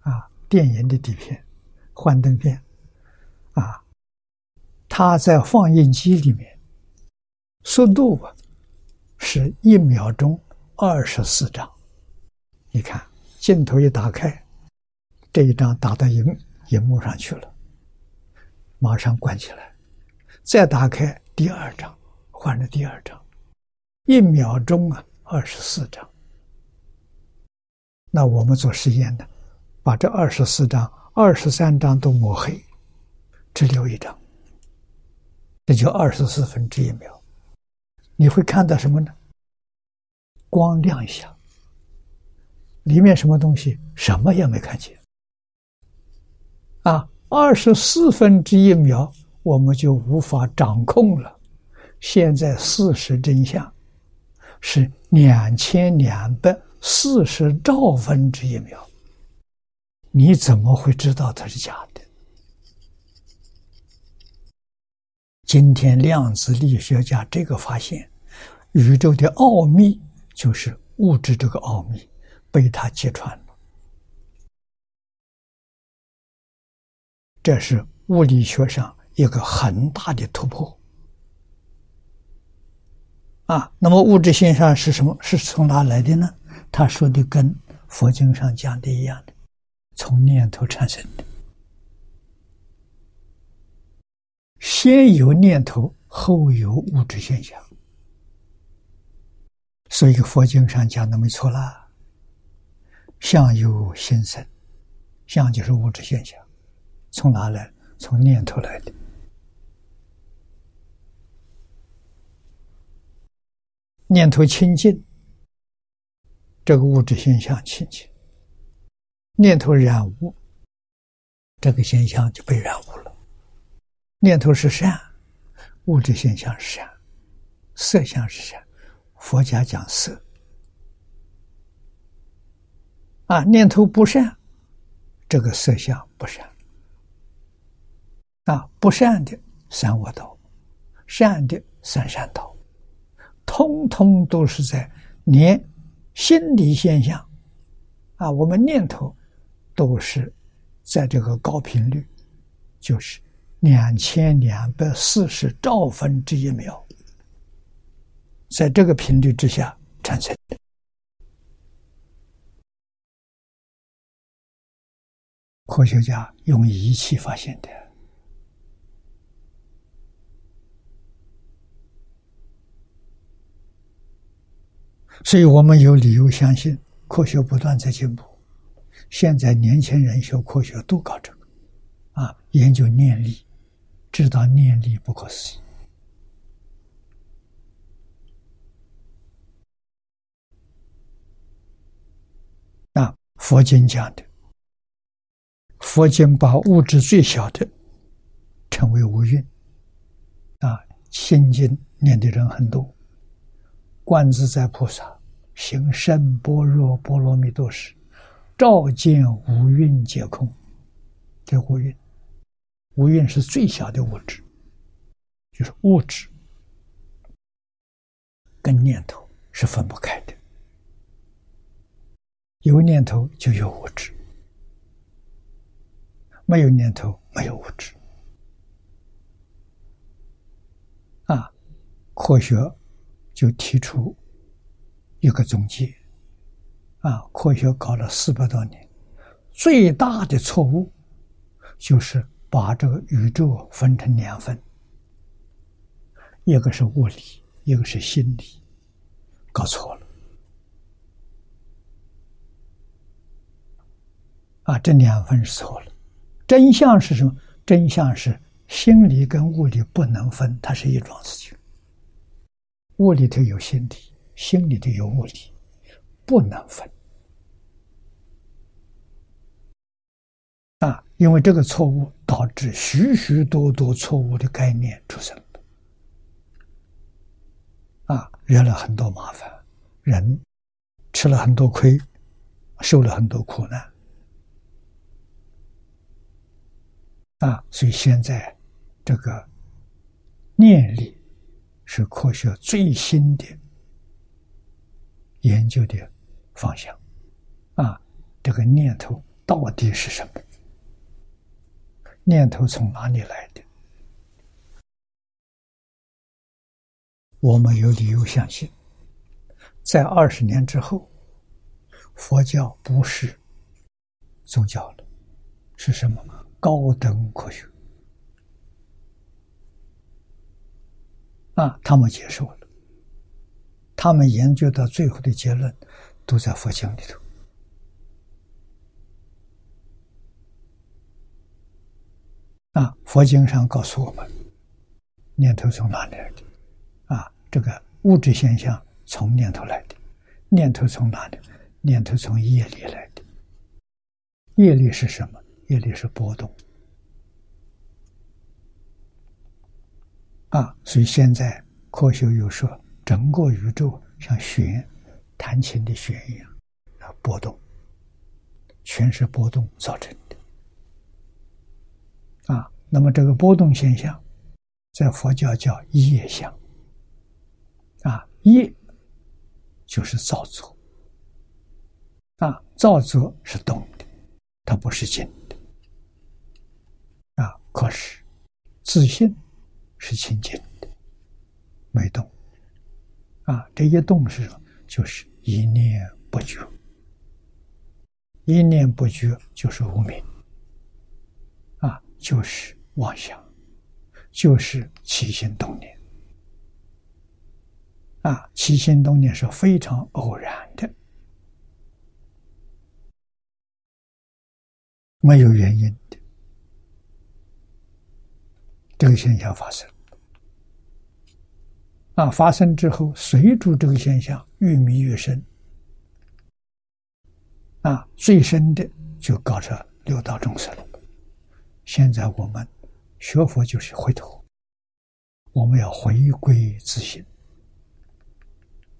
啊，电影的底片，幻灯片啊。它在放映机里面，速度啊是一秒钟二十四张。你看，镜头一打开，这一张打到荧荧幕上去了，马上关起来，再打开第二张，换了第二张，一秒钟啊二十四张。那我们做实验的，把这二十四张、二十三张都抹黑，只留一张。这就二十四分之一秒，你会看到什么呢？光亮一下，里面什么东西？什么也没看见。啊，二十四分之一秒，我们就无法掌控了。现在事实真相是两千两百四十兆分之一秒，你怎么会知道它是假的？今天量子力学家这个发现，宇宙的奥秘就是物质这个奥秘被他揭穿了。这是物理学上一个很大的突破。啊，那么物质现象是什么？是从哪来的呢？他说的跟佛经上讲的一样的，从念头产生的。先有念头，后有物质现象，所以佛经上讲的没错啦。相由心生，相就是物质现象，从哪来？从念头来的。念头清净，这个物质现象清净；念头染污，这个现象就被染污了。念头是善，物质现象是善，色相是善。佛家讲色，啊，念头不善，这个色相不善。啊，不善的三恶道，善的三善道，通通都是在连心理现象，啊，我们念头都是在这个高频率，就是。两千两百四十兆分之一秒，在这个频率之下产生的。科学家用仪器发现的，所以我们有理由相信科学不断在进步。现在年轻人学科学都搞这个，啊，研究念力，知道念力不可思议。啊，佛经讲的，佛经把物质最小的称为无蕴。啊，心经念的人很多，观自在菩萨行深般若波罗蜜多时。照见五蕴皆空，这五蕴，五蕴是最小的物质，就是物质跟念头是分不开的，有念头就有物质，没有念头没有物质。啊，科学就提出一个总结。啊，科学搞了四百多年，最大的错误就是把这个宇宙分成两份，一个是物理，一个是心理，搞错了。啊，这两份是错了。真相是什么？真相是心理跟物理不能分，它是一桩事情。物里头有心理，心里头有物理，不能分。啊，因为这个错误导致许许多多错误的概念出生，啊，惹了很多麻烦，人吃了很多亏，受了很多苦难，啊，所以现在这个念力是科学最新的研究的方向，啊，这个念头到底是什么？念头从哪里来的？我们有理由相信，在二十年之后，佛教不是宗教了，是什么？高等科学啊！他们接受了，他们研究到最后的结论，都在佛经里头。啊，佛经上告诉我们，念头从哪里来的？啊，这个物质现象从念头来的，念头从哪里？念头从业力来的。业力是什么？业力是波动。啊，所以现在科学又说，整个宇宙像弦，弹琴的弦一样，啊，波动，全是波动造成的。啊，那么这个波动现象，在佛教叫业相。啊，业就是造作，啊，造作是动的，它不是静的。啊，可是自信是清净的，没动。啊，这一动是什么？就是一念不绝，一念不绝就是无明。就是妄想，就是起心动念啊！起心动念是非常偶然的，没有原因，这个现象发生啊！发生之后，随着这个现象越迷越深啊！最深的就搞成六道众生了。现在我们学佛就是回头，我们要回归自信。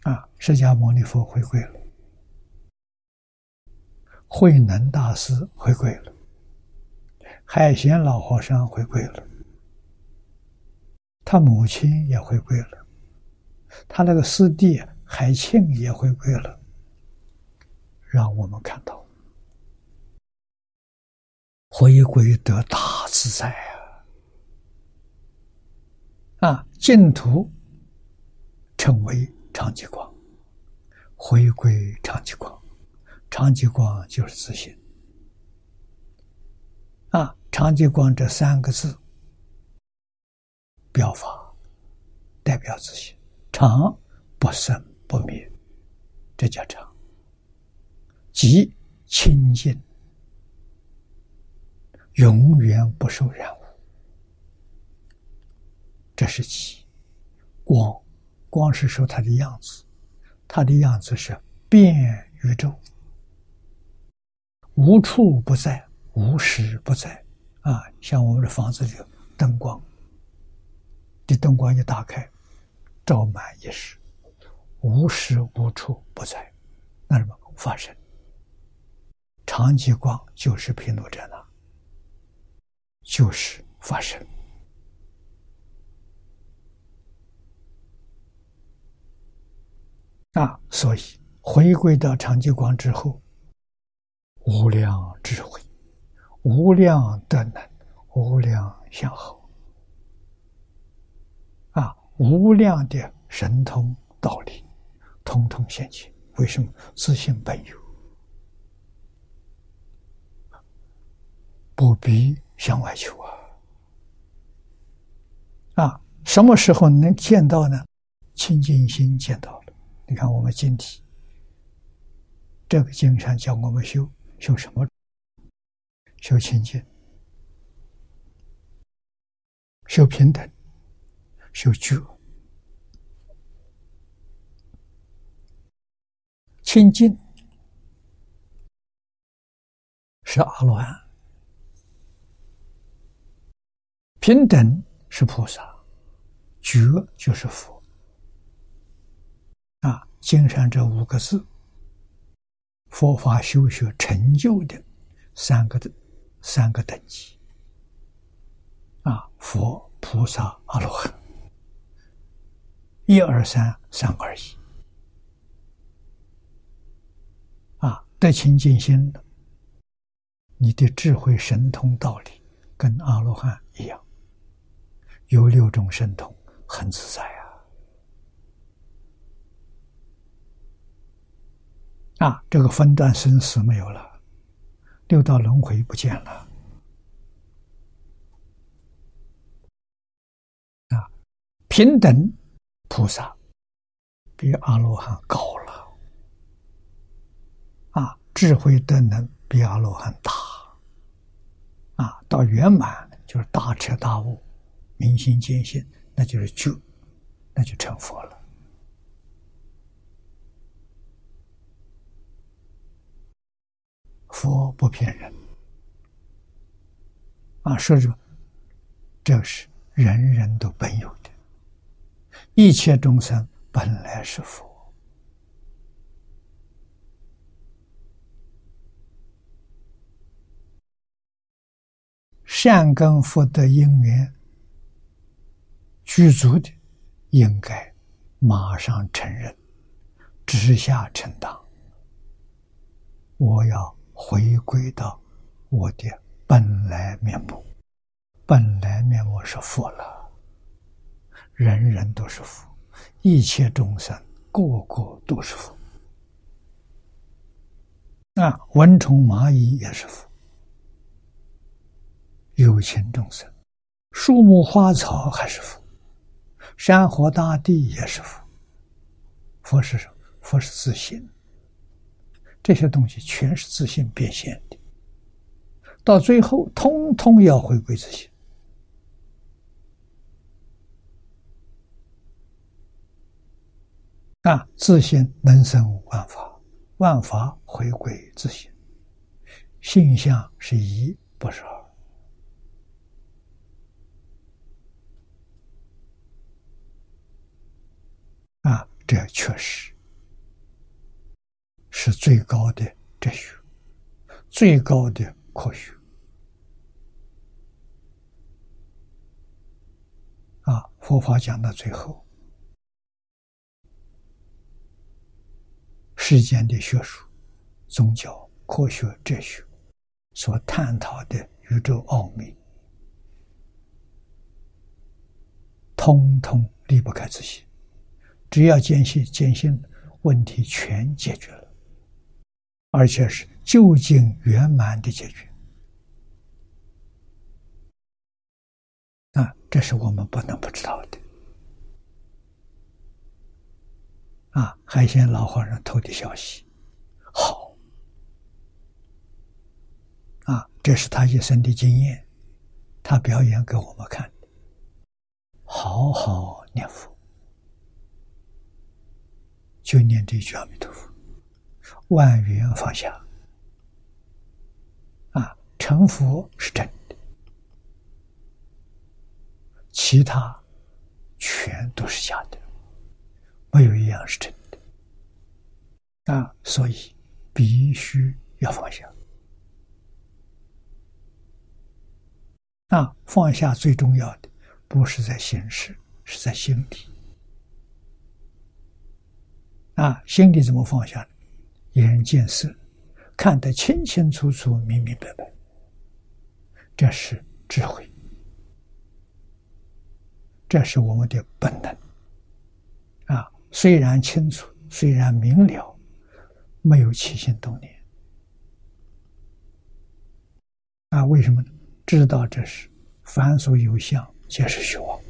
啊，释迦牟尼佛回归了，慧能大师回归了，海贤老和尚回归了，他母亲也回归了，他那个师弟海庆也回归了，让我们看到。回归得大自在啊！啊净土成为长极光，回归长极光，长极光就是自信。啊，长极光这三个字，表法代表自信，常不生不灭，这叫常；即清净，永远不受染污，这是其。光，光是说它的样子，它的样子是遍宇宙，无处不在。无时不在，啊，像我们的房子里灯光，的灯光一打开，照满一时，无时无处不在，那什么发生？长极光就是毗卢遮那，就是发生。那，所以回归到长极光之后，无量智慧。无量德能，无量相好，无量的神通道理，通通现前。为什么？自信本有，不必向外求啊！啊，什么时候能见到呢？清净心见到了。你看我们经体，这个经上教我们修修什么？修清净，修平等，修觉。清净是阿罗汉，平等是菩萨，觉就是佛。啊，经上这五个字，佛法修学成就的三个的。三个等级啊，佛、菩萨、阿罗汉，一二三，三二一啊，得清净心你的智慧神通道理跟阿罗汉一样，有六种神通，很自在啊！啊，这个分段生死没有了。六道轮回不见了啊！平等菩萨比阿罗汉高了啊！智慧德能比阿罗汉大啊！到圆满就是大彻大悟、明心见性，那就是就那就成佛了。佛不骗人啊！说什么？这是人人都本有的，一切众生本来是佛，善根福德因缘具足的，应该马上承认，直下承担。我要。回归到我的本来面目，本来面目是佛了。人人都是佛，一切众生个个都是佛。啊，蚊虫蚂蚁也是佛，有情众生，树木花草还是佛，山河大地也是佛。佛是什么？佛是自信。这些东西全是自信变现的，到最后通通要回归自信。啊，自信能生万法，万法回归自信，性相是一，不是二。啊，这确实。是最高的哲学，最高的科学啊！佛法讲到最后，世间的学术、宗教、科学、哲学所探讨的宇宙奥秘，通通离不开自信。只要坚信，坚信问题全解决了，而且是究竟圆满的解决。啊，这是我们不能不知道的。啊，海鲜老和尚偷的消息，好。啊，这是他一生的经验，他表演给我们看。好好念佛，就念这句阿弥陀佛，万缘放下。啊，成佛是真的，其他全都是假的，没有一样是真的。啊，所以必须要放下。啊，放下最重要的。不是在形式，是在心里。啊，心里怎么放下呢？眼见色，看得清清楚楚、明明白白，这是智慧，这是我们的本能。虽然清楚，虽然明了，没有起心动念。啊，为什么呢？知道这是凡所有相。皆是虚妄，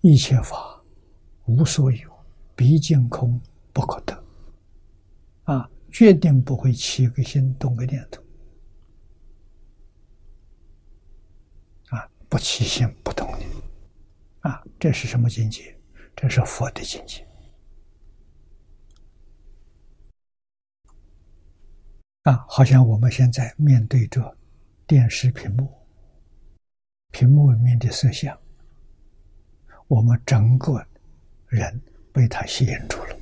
一切法无所有，毕竟空不可得。啊，决定不会起个心动个念头。啊，不起心不动念。啊，这是什么境界？这是佛的境界。啊，好像我们现在面对着电视屏幕。屏幕里面的色相，我们整个人被它吸引住了，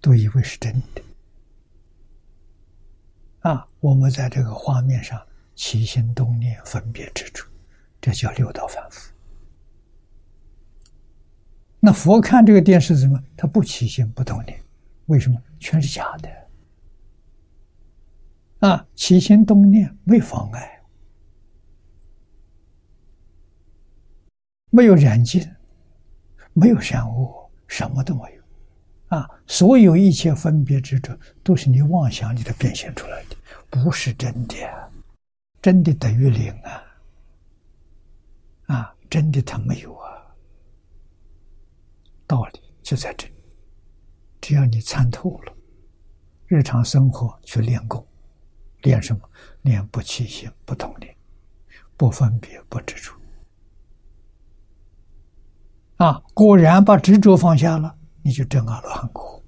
都以为是真的。啊，我们在这个画面上起心动念、分别执着，这叫六道反复。那佛看这个电视怎么？他不起心不动念，为什么？全是假的。啊，起心动念没妨碍。没有染净，没有善恶，什么都没有，啊！所有一切分别执着，都是你妄想里的变现出来的，不是真的，真的等于零啊！啊，真的它没有啊！道理就在这里，只要你参透了，日常生活去练功，练什么？练不起心，不动念，不分别，不执着。啊，果然把执着放下了，你就证阿罗汉果，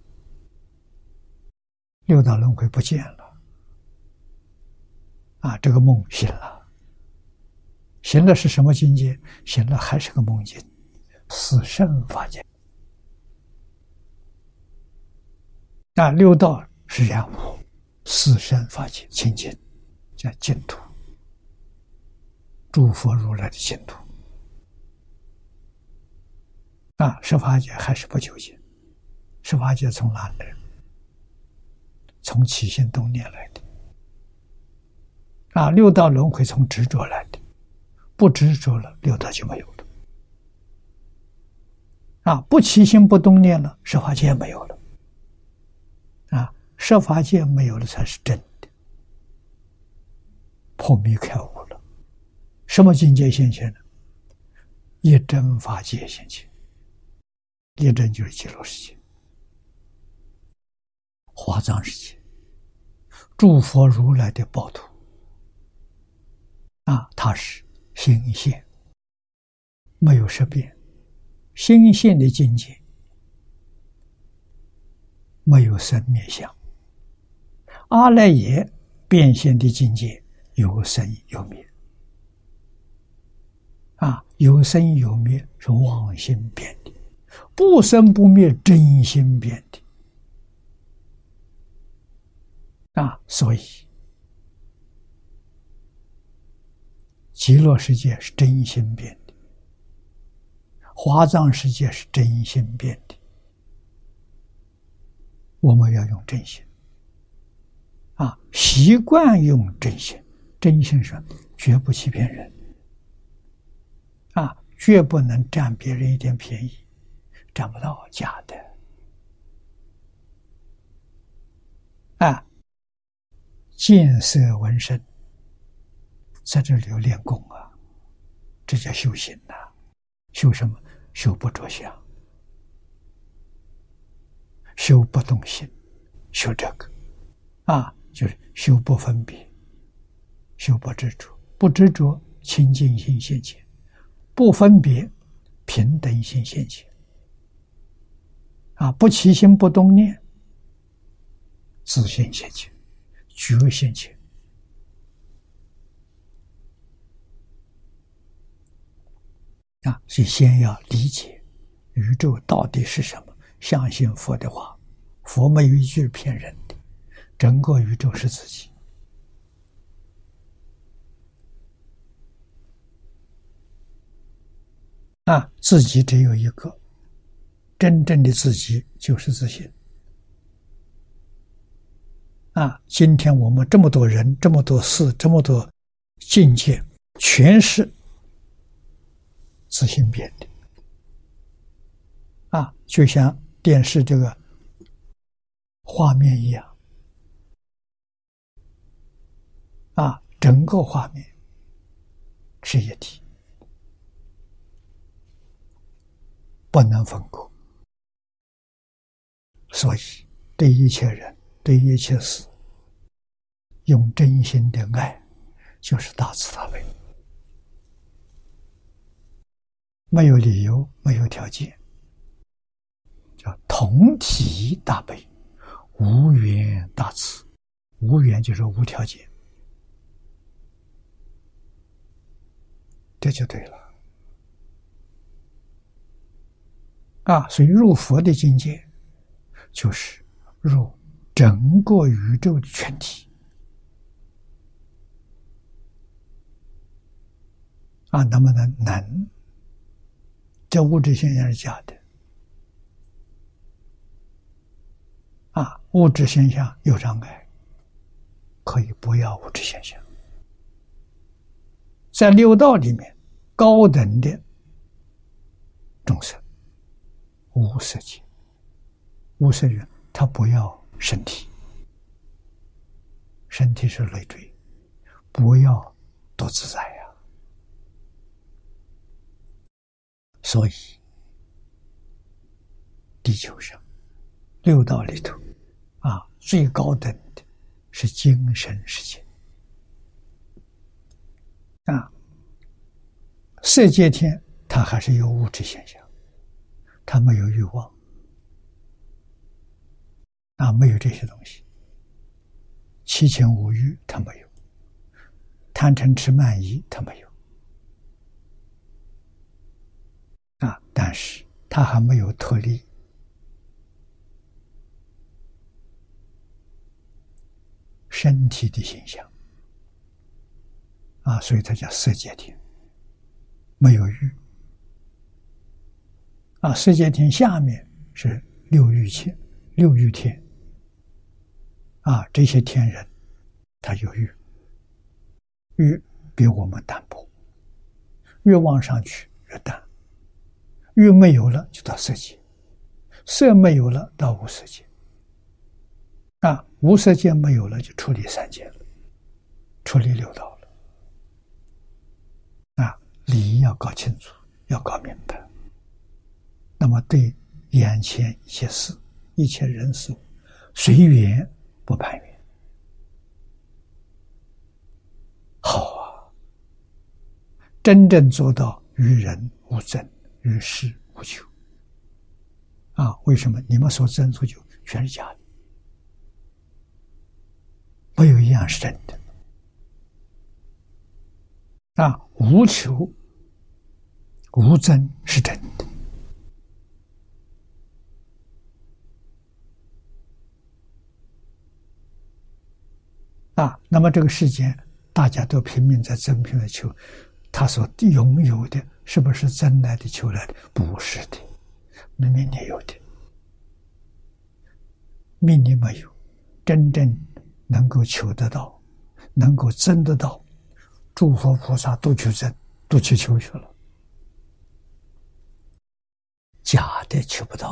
六道轮回不见了。啊，这个梦醒了，醒了是什么境界？醒了还是个梦境，死生法界。啊，六道是这样，死生法界清净，叫净土，诸佛如来的净土。啊，十法界还是不究竟。十法界从哪来？从起心动念来的。啊，六道轮回从执着来的，不执着了，六道就没有了。啊，不起心不动念了，十法界没有了。啊，十法界没有了才是真的，破迷开悟了。什么境界现前呢？一真法界现前。一真就是极乐世界、华藏世界，诸佛如来的宝土啊，它是心现，没有识变，心现的境界没有生灭相，阿赖耶变现的境界有生有灭啊，有生有灭是妄心变的。不生不灭，真心变的啊！所以，极乐世界是真心变的，华藏世界是真心变的。我们要用真心啊，习惯用真心，真心是绝不欺骗人啊，绝不能占别人一点便宜，占不到假的。啊，见色闻声，在这里练功啊，这叫修行呐。修什么？修不着相，修不动心，修这个啊，就是修不分别，修不执着，不执着清净心现前，不分别平等心现前，啊，不起心不动念。自信现前，觉现前啊！所以先要理解宇宙到底是什么，相信佛的话，佛没有一句骗人的，整个宇宙是自己啊！自己只有一个，真正的自己就是自信。啊！今天我们这么多人、这么多事、这么多境界，全是自信变的。啊，就像电视这个画面一样，啊，整个画面是一体，不能分割。所以，对一切人。对一切事，用真心的爱，就是大慈大悲，没有理由，没有条件，叫同体大悲，无缘大慈，无缘就是无条件，这就对了。啊，所以入佛的境界，就是入。整个宇宙的全体啊，能不能能？这物质现象是假的啊，物质现象有障碍，可以不要物质现象。在六道里面，高等的众生，无色界、无色人，他不要。身体，身体是累赘，不要多自在呀。所以，地球上六道里头，啊，最高等的是精神世界，啊，色界天它还是有物质现象，它没有欲望。啊，没有这些东西，七情五欲他没有，贪嗔痴慢疑他没有，啊，但是他还没有脱离身体的形象，啊，所以它叫色界天，没有欲，啊，色界天下面是六欲天，六欲天。啊，这些天人，他有欲，欲比我们淡薄，越往上去越淡，欲没有了就到色界，色没有了到无色界，啊，无色界没有了就出离三界了，出离六道理要搞清楚，要搞明白，那么对眼前一切事、一切人事，随缘。不攀缘，好啊！真正做到与人无争，与事无求啊！为什么你们所争所求全是假的？没有一样是真的啊！无求无争是真的。啊，那么这个世间，大家都拼命在争，拼命求，他所拥有的是不是争来的、求来的？不是的，那命里有的，命里没有，真正能够求得到，能够争得到，诸佛菩萨都去争，都去求去了，假的求不到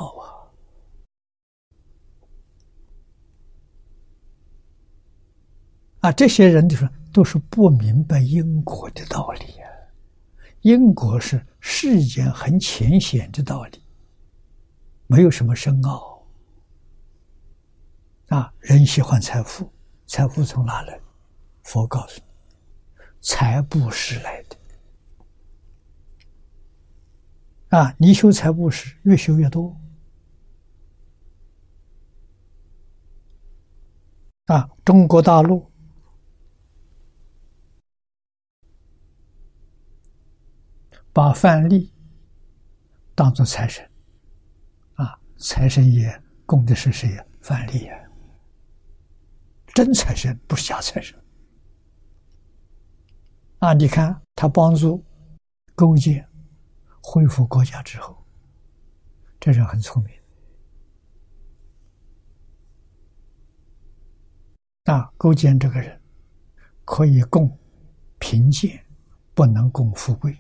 啊！啊，这些人就说都是不明白因果的道理啊。因果是世间很浅显的道理，没有什么深奥。啊，人喜欢财富，财富从哪来？佛告诉你，财布施来的。啊，你修财布施，越修越多。啊，中国大陆把范蠡当做财神，啊，财神爷供的是谁呀？范蠡呀，真财神不是假财神。啊，你看他帮助勾践。恢复国家之后，这人很聪明。啊，勾践这个人可以共贫贱，不能共富贵。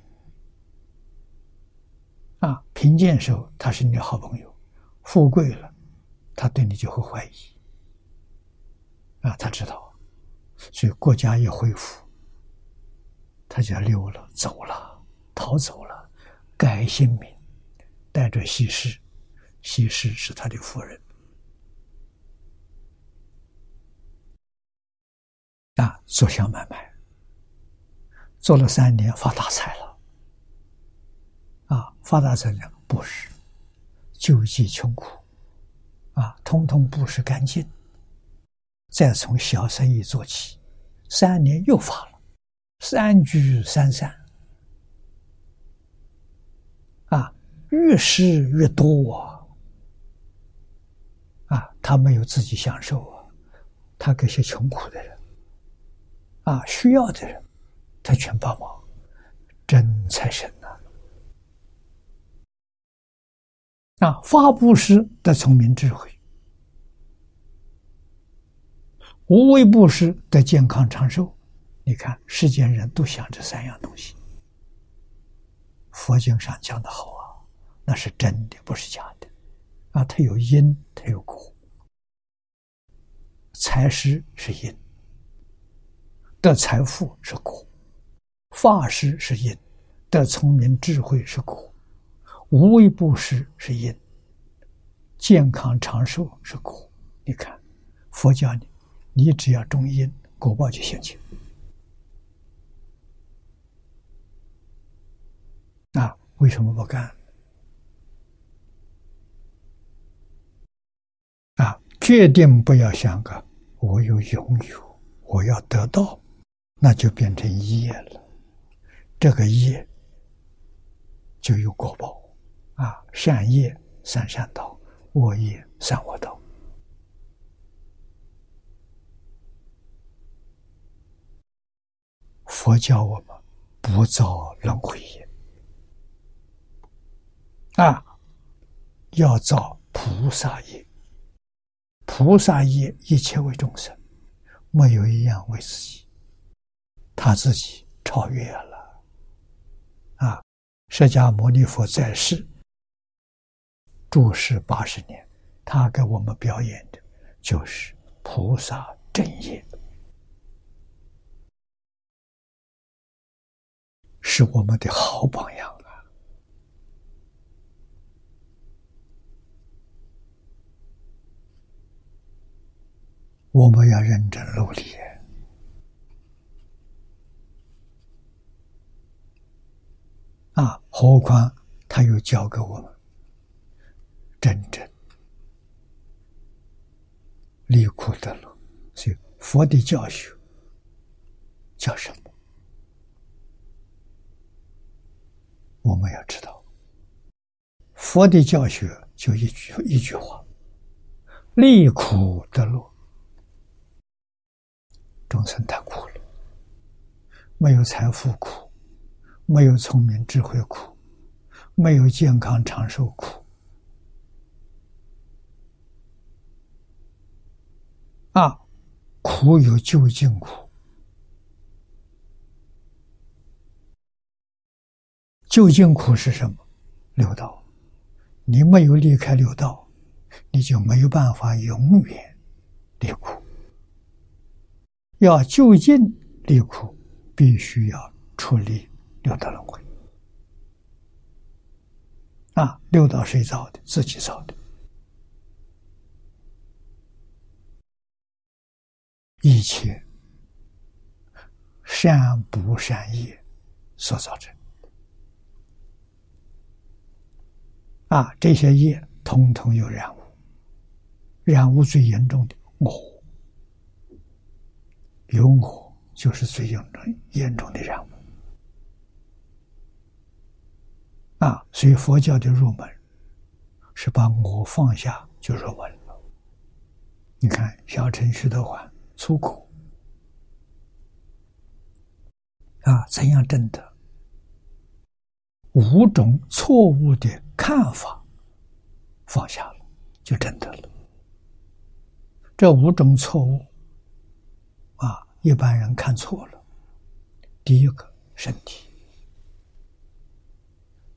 啊，贫贱时候他是你的好朋友，富贵了，他对你就会怀疑。啊，他知道，所以国家一恢复，他就溜了，走了，逃走了。改姓名，带着西施，西施是他的夫人。啊，做小买卖，做了三年发大财了。啊，发大财了，布施，救济穷苦，啊，通通布施干净。再从小生意做起，三年又发了，三聚三散。越施越多啊！啊，他没有自己享受啊，他给些穷苦的人，啊，需要的人，他全帮忙，真财神呐！啊，发布施的聪明智慧，无为布施的健康长寿。你看，世间人都想这三样东西，佛经上讲的好啊。那是真的，不是假的，啊，它有因，它有果。财施是因，得财富是果；法师是因，得聪明智慧是果；无为布施是因，健康长寿是果。你看，佛教你，你只要种因，果报就现前。那为什么不干？啊决定不要想个我有拥有，我要得到，那就变成业了。这个业就有果报啊！善业善善道，恶业善恶道。佛教我们不造轮回业啊，要造菩萨业。菩萨业一切为众生，没有一样为自己，他自己超越了。啊，释迦牟尼佛在世住世八十年，他给我们表演的就是菩萨正业，是我们的好榜样。我们要认真努力啊！何况他又教给我们真正离苦得乐，所以佛的教学叫什么？我们要知道，佛的教学就一句一句话：离苦得乐。众生太苦了，没有财富苦，没有聪明智慧苦，没有健康长寿苦，啊，苦有究竟苦，究竟苦是什么？六道，你没有离开六道，你就没有办法永远离苦。要就近离苦，必须要处理六道轮回。啊，六道谁造的？自己造的。一切善不善业所造成。啊，这些业通通有染污，染污最严重的我，有我就是最严重严重的染污。啊，所以佛教的入门是把我放下就入门了。你看，小乘徐德环出苦啊，怎样证得？五种错误的看法放下了，就真的了。这五种错误，一般人看错了。第一个，身体，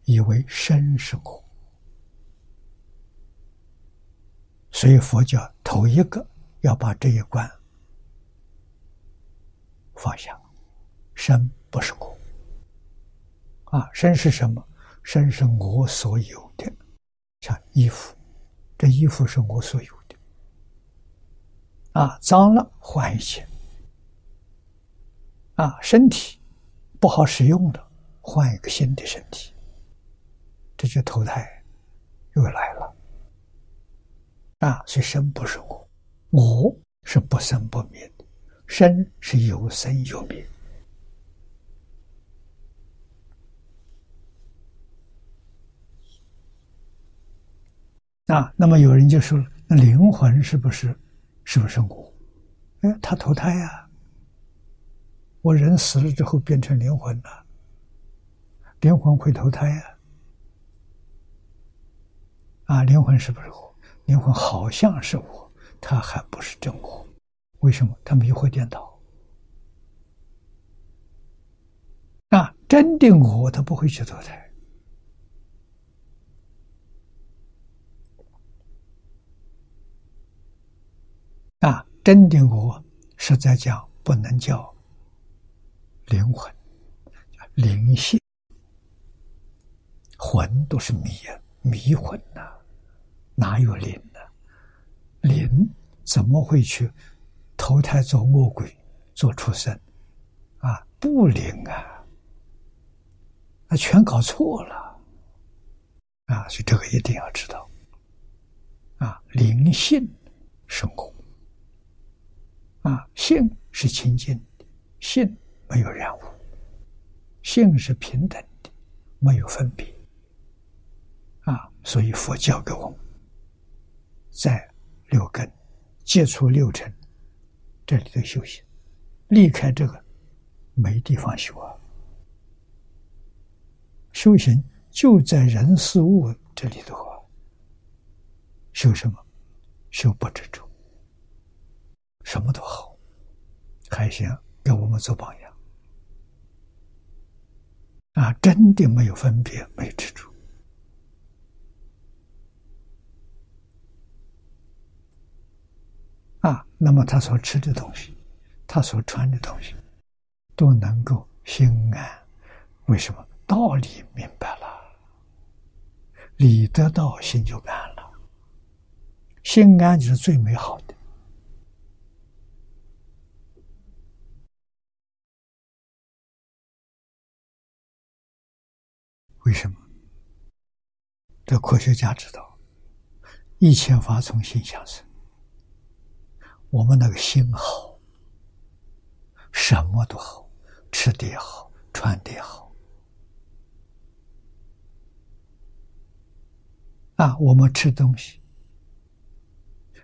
以为身是我，所以佛教头一个要把这一关放下，身不是我。啊，身是什么？身是我所有的，像衣服，这衣服是我所有的。啊，脏了换一件。啊，身体不好使用的，换一个新的身体。这就投胎又来了。啊，所以身不是我，我是不生不灭的，身是有生有灭。啊，那么有人就说了，那灵魂是不是，是不是我？哎，他投胎呀。我人死了之后变成灵魂了，灵魂会投胎呀。啊，灵魂是不是我？灵魂好像是我，他还不是真我。为什么？他迷惑颠倒。啊，真的我，他不会去投胎。啊，真的我是在讲，不能叫灵魂，灵性，魂都是迷呀，迷魂呐，哪有灵呢？灵怎么会去投胎做恶鬼、做畜生？啊，不灵啊，那全搞错了啊！所以这个一定要知道啊，灵性是我。啊，性是清净的，性没有染污，性是平等的，没有分别。啊，所以佛教给我们在六根接触六尘这里头修行，离开这个没地方修啊。修行就在人事物这里头啊，修什么？修不执着。什么都好，还想给我们做榜样啊！真的没有分别，没有执着啊！那么他所吃的东西，他所穿的东西，都能够心安。为什么？道理明白了，理得到，心就安了。心安就是最美好的。为什么？这科学家知道，一切法从心想生。我们那个心好，什么都好，吃的也好，穿的也好。啊，我们吃东西，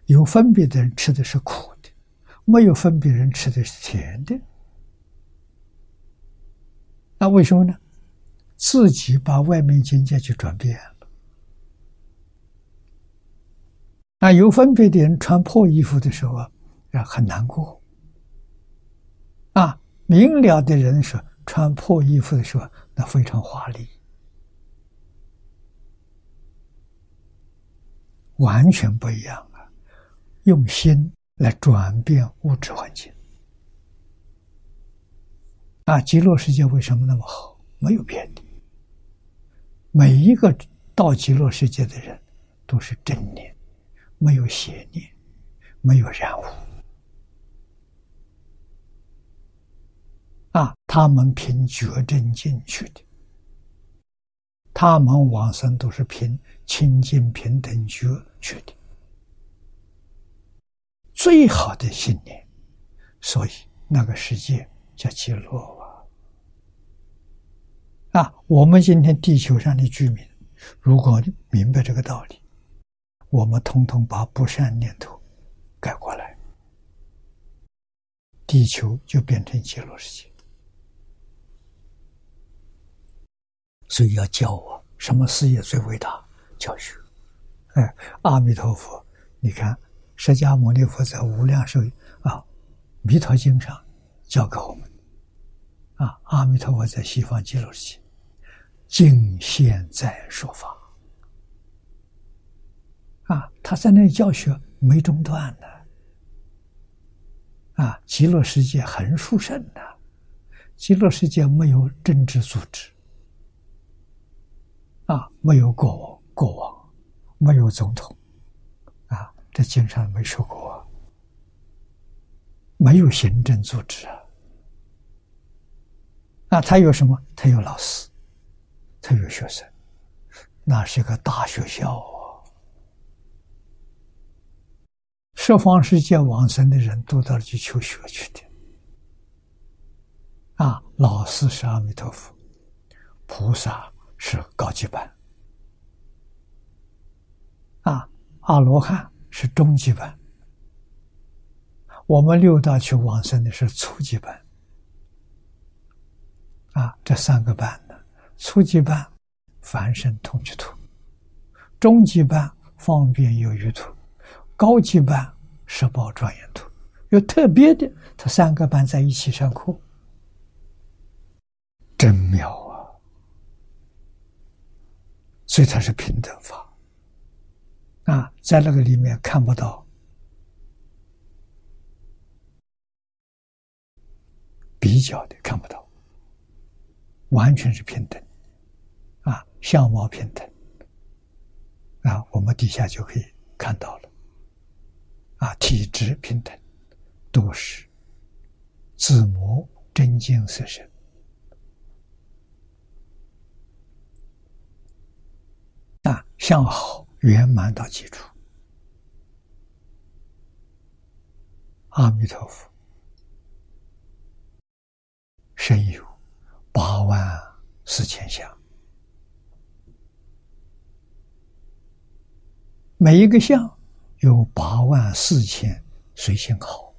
有分别的人吃的是苦的，没有分别人吃的是甜的。那为什么呢？自己把外面境界去转变了，那有分别的人穿破衣服的时候啊，很难过。啊，明了的人说穿破衣服的时候，那非常华丽。完全不一样啊！用心来转变物质环境啊！极乐世界为什么那么好？没有别的，每一个到极乐世界的人都是正念，没有邪念，没有染污啊！他们凭觉正进去的。他们往生都是凭清净平等觉去的，最好的信念，所以那个世界叫极乐啊！我们今天地球上的居民，如果明白这个道理，我们通通把不善念头改过来，地球就变成极乐世界。所以要教我什么事业最伟大？教学。哎，阿弥陀佛，你看，释迦牟尼佛在《无量寿啊《弥陀经》上教给我们，啊，阿弥陀佛在西方极乐世界，尽现在说法，啊，他在那里教学没中断的，啊，极乐世界很殊胜的，极乐世界没有政治组织。啊，没有国王，国王没有总统，啊，这经常没说过，没有行政组织啊，啊，他有什么？他有老师，特有学生，那是个大学校啊！十方世界往生的人都到去求学去的，啊，老师是阿弥陀佛，菩萨。是高级班，啊，阿罗汉是中级班，我们六道去往生的是初级班，啊，这三个班，初级班凡圣同居图，中级班方便有余图，高级班十宝庄严图，有特别的，他三个班在一起上课，真妙啊。所以它是平等法。啊，在那个里面看不到。比较的，看不到，完全是平等，相貌平等啊，我们底下就可以看到了啊，体质平等，都是自魔真经色身。啊，向好圆满到基础。阿弥陀佛，身有八万四千相，每一个相有八万四千随心好，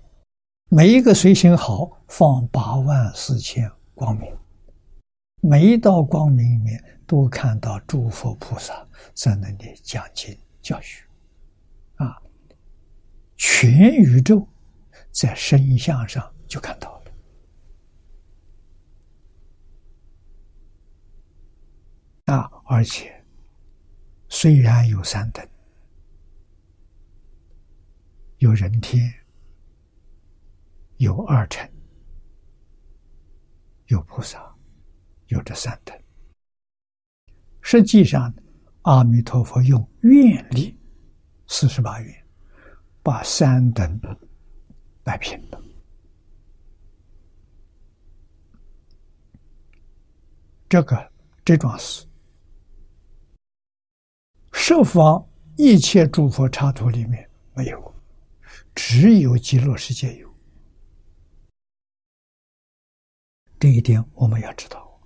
每一个随心好放八万四千光明，每一道光明里面都看到诸佛菩萨。在那里讲经教学，啊，全宇宙在身相上就看到了，啊，而且虽然有三等，有人天，有二乘，有菩萨，有这三等，实际上。阿弥陀佛用愿力四十八愿，把三等摆平了。这个这桩事，十方一切诸佛刹土里面没有，只有极乐世界有。这一点我们要知道。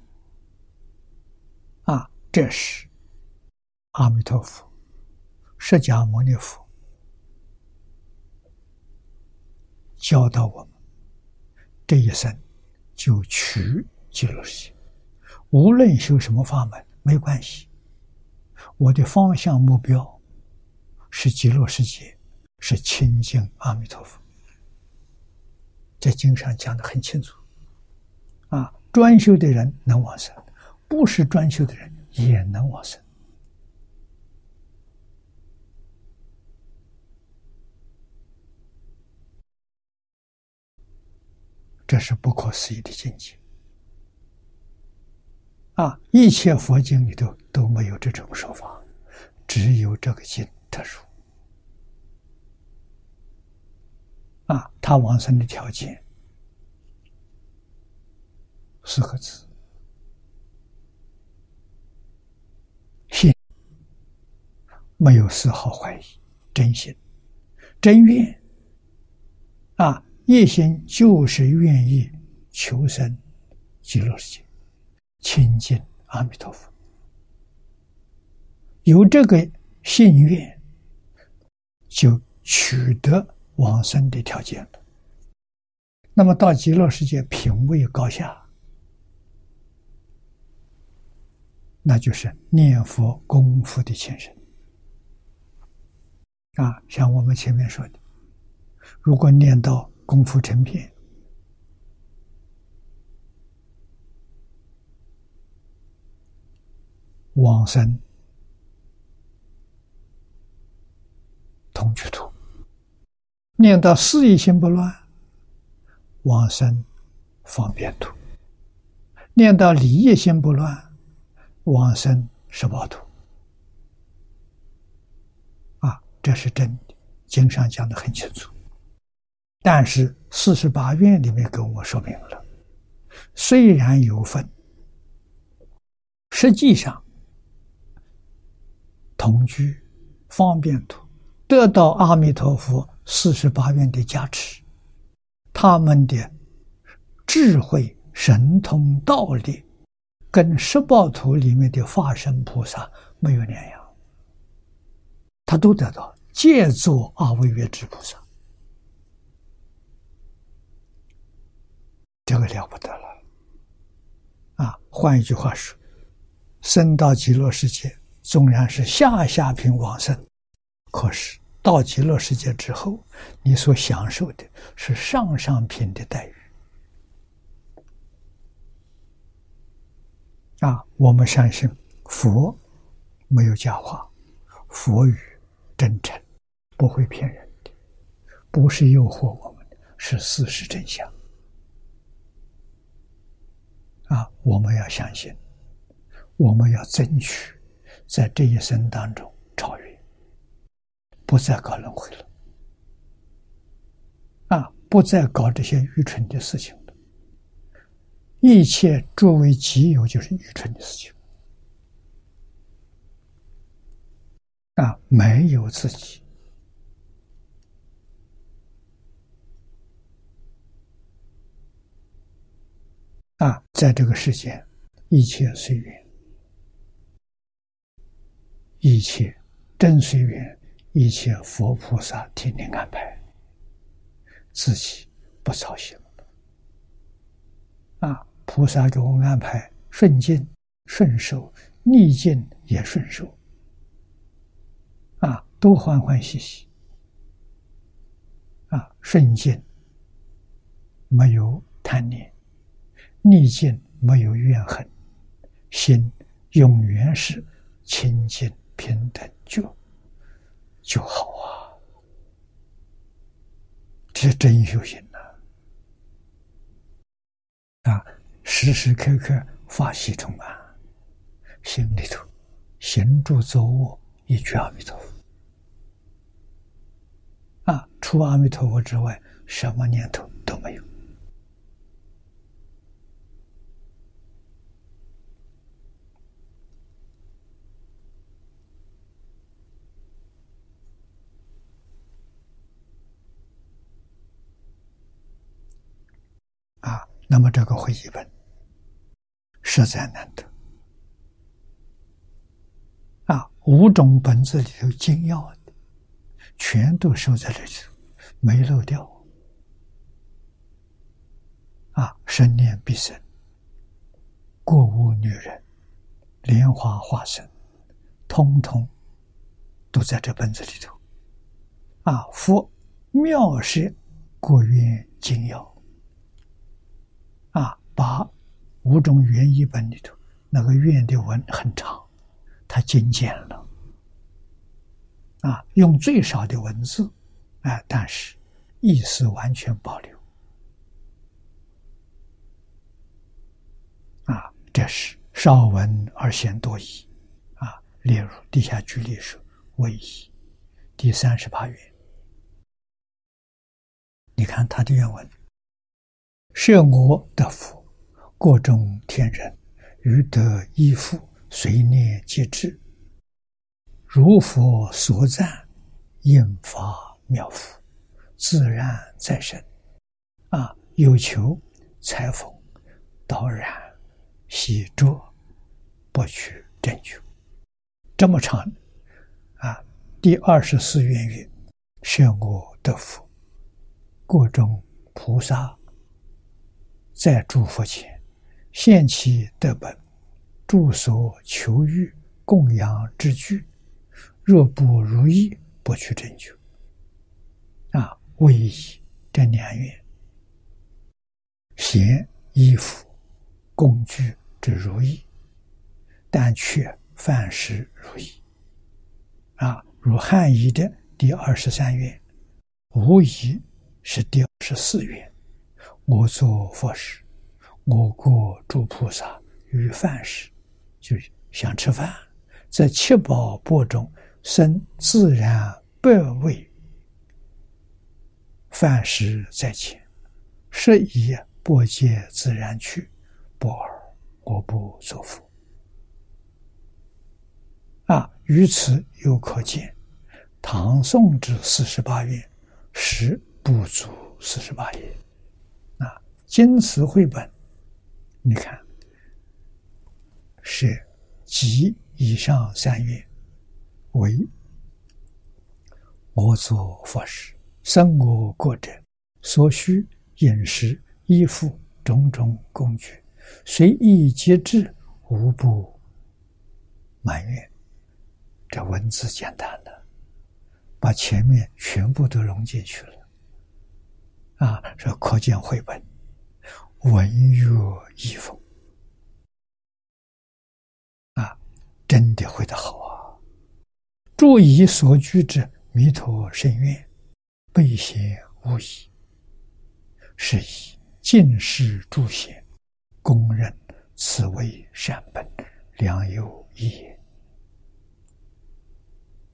啊，这是。阿弥陀佛，释迦牟尼佛教导我们，这一生就取极乐世界，无论修什么法门没关系。我的方向目标是极乐世界，是清净阿弥陀佛，在经上讲的很清楚，啊，专修的人能往生，不是专修的人也能往生，这是不可思议的境界。啊，一切佛经里头都没有这种说法，只有这个经特殊。啊，他往生的条件四个字：信，没有丝毫怀疑，真心、真愿。啊，一心就是愿意求生极乐世界，亲近阿弥陀佛。有这个信愿，就取得。往生的条件了，那么到极乐世界品位高下，那就是念佛功夫的前身啊。像我们前面说的，如果念到功夫成片，往生同居土。念到事业心不乱，往生方便土；念到理业心不乱，往生十八土。啊，这是真的，经上讲的很清楚。但是四十八愿里面跟我说明了，虽然有分，实际上同居方便土得到阿弥陀佛。四十八愿的加持，他们的智慧、神通、道力，跟十报图里面的化身菩萨没有两样，他都得到，借作阿惟越之菩萨，这个了不得了。啊，换一句话说，生到极乐世界，纵然是下下品往生，可是。到极乐世界之后，你所享受的是上上品的待遇。啊，我们相信佛没有假话，佛语真诚，不会骗人的，不是诱惑我们，是事实真相。啊，我们要相信，我们要争取在这一生当中。不再搞轮回了，啊！不再搞这些愚蠢的事情了。一切作为己有，就是愚蠢的事情。啊，没有自己，啊，在这个世间，一切随缘，一切真随缘。一切佛菩萨听令安排，自己不操心。啊，菩萨给我们安排顺境顺受，逆境也顺受，啊，都欢欢喜喜。啊，顺境没有贪念，逆境没有怨恨，心永远是清净平等觉。就好啊，这真修行呐！啊，时时刻刻发系统啊，心里头行住坐卧一句阿弥陀佛啊，除阿弥陀佛之外，什么念头都没有。那么这个会议本实在难得啊！五种本子里头精要的，全都收在这里，没漏掉啊！生念必生，过无女人，莲花化身，通通都在这本子里头啊！佛妙是过愿精要。啊，把五种原译本里头那个愿的文很长，他精简了，啊，用最少的文字，哎、啊，但是意思完全保留，啊，这是少文而显多义，啊，例如地下举例说为一，第三十八愿，你看他的原文。设我得福，国中天人，欲得依附，随念即至。如佛所赞，应发妙福，自然再生。啊，有求裁缝，导然洗濯，不取真求。这么长，啊，第二十四愿曰：设我得福。各种菩萨在诸佛前现其德本，住所求欲供养之具，若不如意，不去征求。啊，唯一这两愿，贤衣服工具之如意，但却凡事如意。啊，如汉译的第二十三愿，无疑。是第二十四愿，我做佛事，我国诸菩萨于饭时，就想吃饭，在七宝钵中生自然百味，饭食在前，是以钵皆自然去，不尔我不作福。啊，于此又可见，唐宋之四十八愿是。不足四十八页，啊，金词绘本，你看是及以上三月为我做佛事，生我国者所需饮食衣服种种工具，随意节制，无不埋怨。这文字简单的，把前面全部都融进去了。啊，这可见绘本文约意丰啊，真的绘得好啊！注以所居之弥陀深院，备显无疑，是以尽是诸贤公认此为善本，良有益也。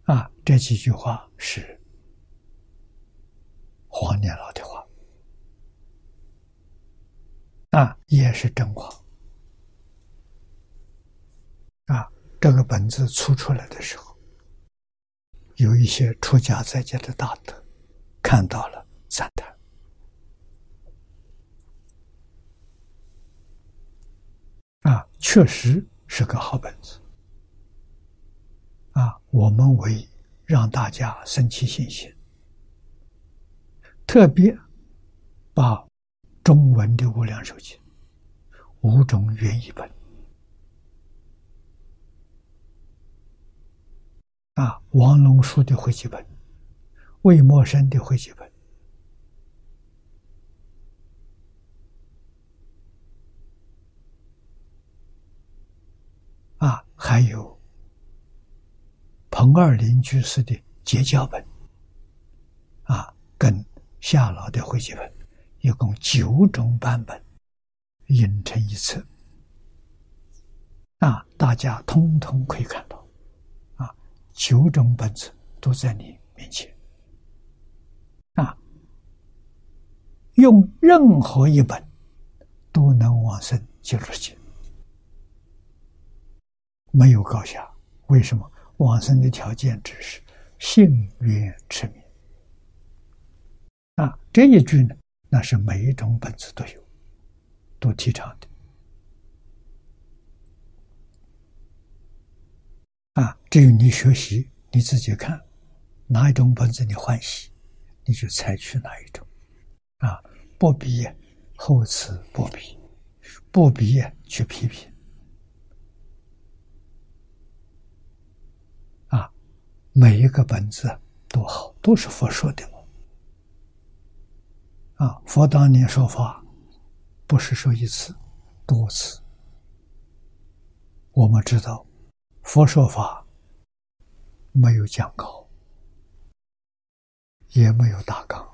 啊，这几句话是黄念老的话。啊，也是真话。啊，这个本子出出来的时候，有一些出家在家的大德看到了赞叹。啊，确实是个好本子。啊，我们为让大家升起信心，特别把。中文的《无量寿经》，五种原译本啊，王龙书的汇集本，魏默生的汇集本啊，还有彭二林居士的结交本啊，跟夏老的汇集本。一共九种版本，印成一册，啊，大家通通可以看到，啊，九种本子都在你面前，啊，用任何一本都能往生极乐界，没有高下。为什么往生的条件只是信愿持名？啊，这一句呢？那是每一种本子都有，都提倡的。啊，至于你学习，你自己看哪一种本子你欢喜，你就采取哪一种。啊，不必后此不必，不必去批评。啊，每一个本子都好，都是佛说的。啊，佛当年说法，不是说一次，多次。我们知道，佛说法没有讲稿，也没有大纲，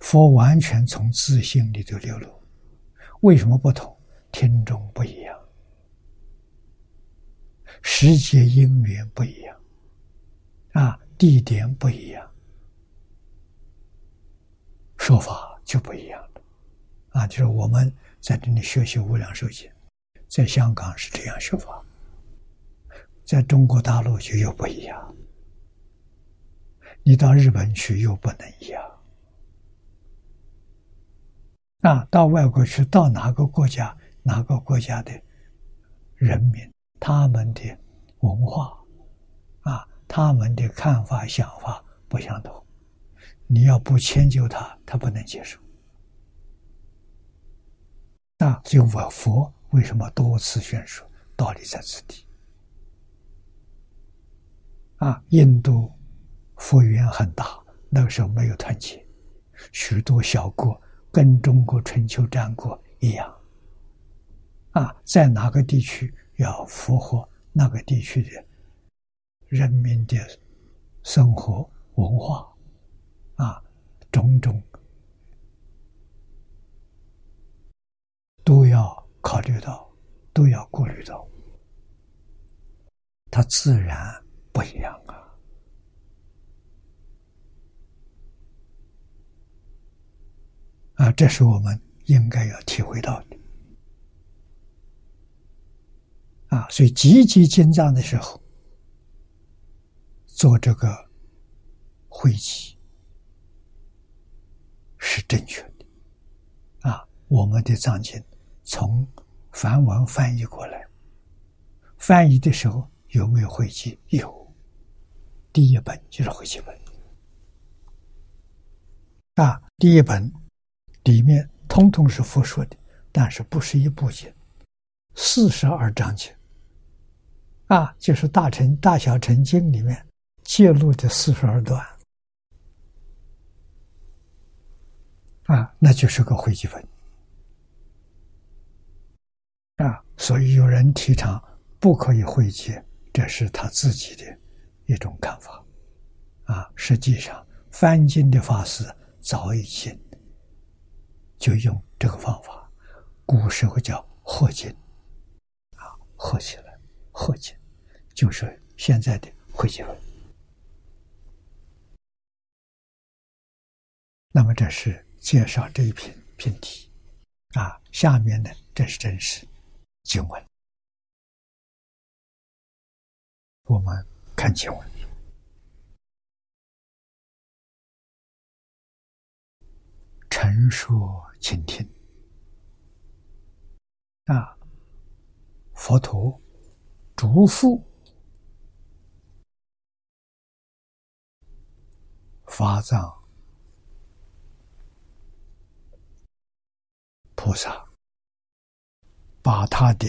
佛完全从自信里头流露，为什么不同？听众不一样，时节因缘不一样，啊，地点不一样，说法就不一样了。啊，就是我们在这里学习无量寿经，在香港是这样学法，在中国大陆就又不一样。你到日本去又不能一样。啊，到外国去，到哪个国家，哪个国家的人民，他们的文化，啊，他们的看法、想法不相同，你要不迁就他，他不能接受。那就我佛为什么多次宣说道理在此地？啊，印度佛缘很大，那个时候没有团结，许多小国。跟中国春秋战国一样，啊，在哪个地区要符合那个地区的人民的生活文化，种种都要考虑到，都要顾虑到，它自然不一样啊。啊，这是我们应该要体会到的。啊，所以积极进藏的时候，做这个会集是正确的。啊，我们的藏经从梵文翻译过来，翻译的时候有没有会集？有，第一本就是会集本。啊，第一本。里面通通是佛说的，但是不是一部经，四十二章经，啊，就是大乘大小乘经里面记录的四十二段，啊，那就是个汇集本，啊，所以有人提倡不可以汇集，这是他自己的一种看法，啊，实际上翻经的法师早已经。就用这个方法，古时候叫合金，啊，合起来，合金，就是现在的会集文。那么这是介绍这一篇篇题，啊，下面呢，这是真实经文，我们看经文。陈说，请听。啊，佛陀嘱咐法藏菩萨，把他的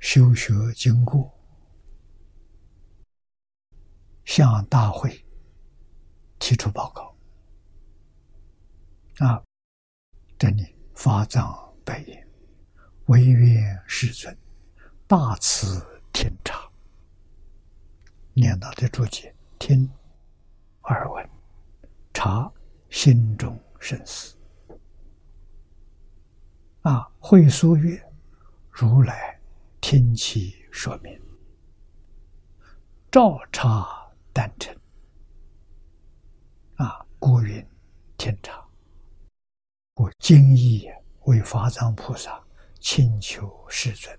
修学经过向大会。提出报告啊！这里法藏白言：“唯愿世尊大慈天察。”念到的注解：“听耳闻，察心中生死。”啊！会说曰：“如来听其说明，照察丹尘。”啊，故云天长，我今意为法藏菩萨请求世尊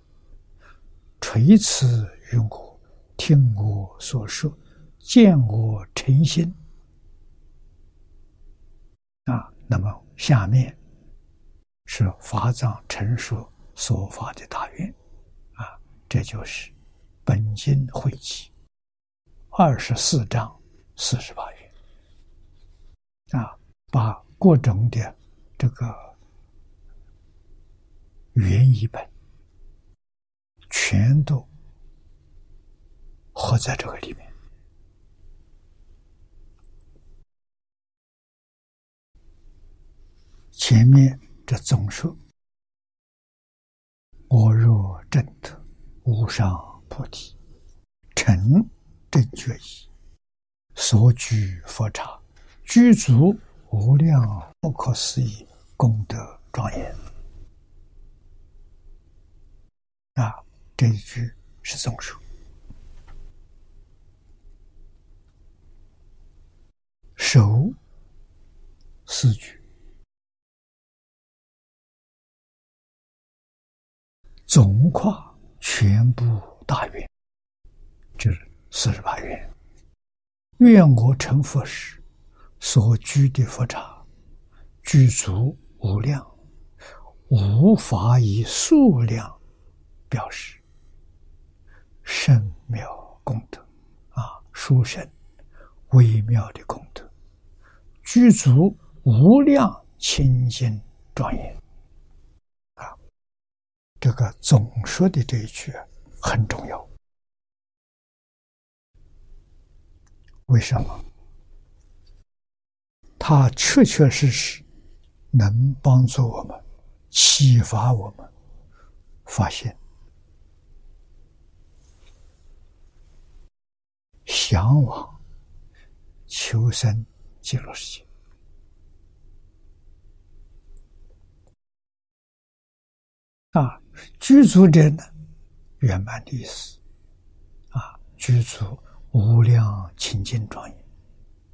垂慈于我，听我所说，见我诚心。啊，那么下面是法藏陈述所发的大愿，啊，这就是本经汇集二十四章四十八愿。啊，把各种的这个原译本全都合在这个里面。前面这总说：“我若正得无上菩提，成正觉意，所居佛刹。”具足无量不可思议功德庄严。啊，这一句是总数。首四句，总跨全部大愿，就是四十八愿。愿我成佛时，所居的佛刹，具足无量，无法以数量表示。甚妙功德啊，殊胜微妙的功德，具足无量清净庄严！这个总说的这一句很重要。为什么？它确确实实能帮助我们，启发我们，发现向往求生极乐世界啊！居住者呢，圆满的意思。啊，居住。无量清净庄严，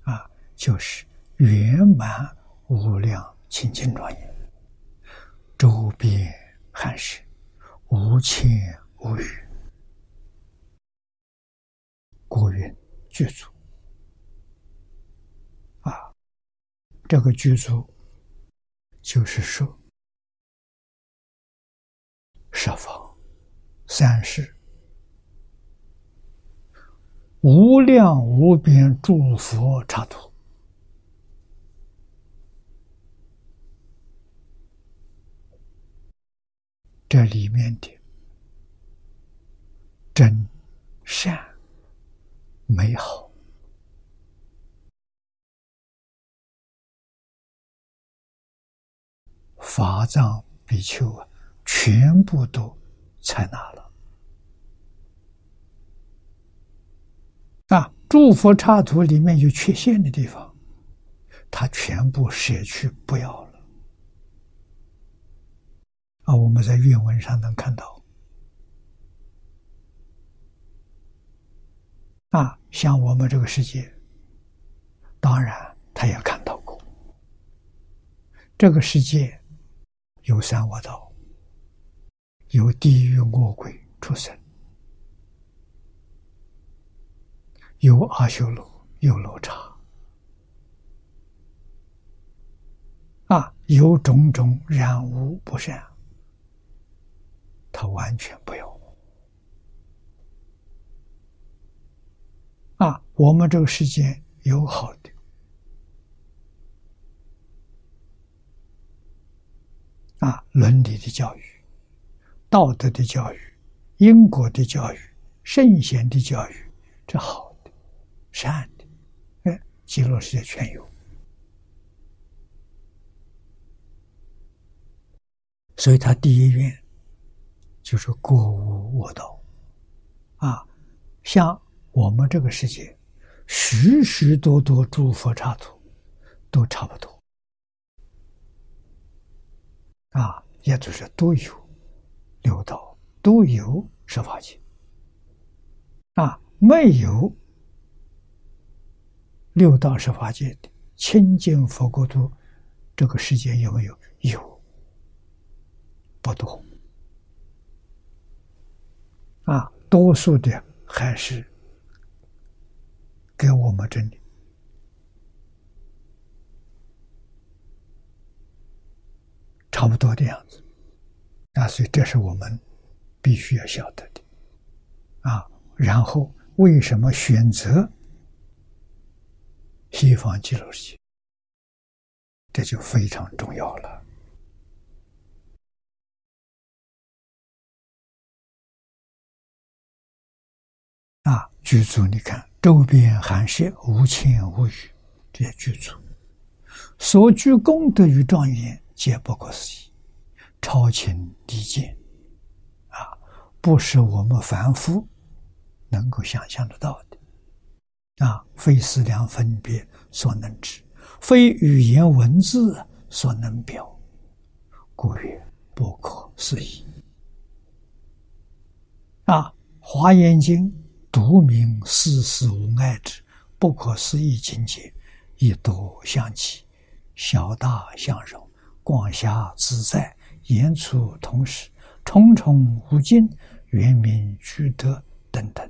啊，就是圆满无量清净庄严，周边汉室无牵无语，国云具足啊，这个具足就是说十方三世。无量无边诸佛刹土，这里面的真善美好，法藏比丘啊，全部都采纳了。啊，诸佛刹土里面有缺陷的地方，他全部舍去不要了。啊，我们在原文上能看到。啊，像我们这个世界，当然他也看到过，这个世界有三恶道，有地狱恶鬼出生。有阿修罗，有罗刹，啊，有种种染污不善，他完全不要。啊，我们这个世界有好的，啊，伦理的教育，道德的教育，因果的教育，圣贤的教育，这好的。善的，哎，极乐世界全有，所以他第一愿就是过无我道，啊，像我们这个世界，许许多多诸佛刹土都差不多，啊，也就是都有。六道，都有十法界，啊，没有。六道是法界的清净佛国土，这个世界有没有？有，不多。啊，多数的还是给我们这里差不多的样子。那，所以这是我们必须要晓得的。啊，然后为什么选择？西方极乐世界，这就非常重要了。啊，居住，你看周边寒舍无牵无语，这些居住所居功德与庄严，皆不可思议，超情离见，啊，不是我们凡夫能够想象得到的。啊，非思量分别所能知，非语言文字所能表，故曰不可思议。啊，《华严经》独明世事无碍之不可思议境界，一多相起，小大相融，广狭自在，言处同时，重重无尽，圆明具德等等。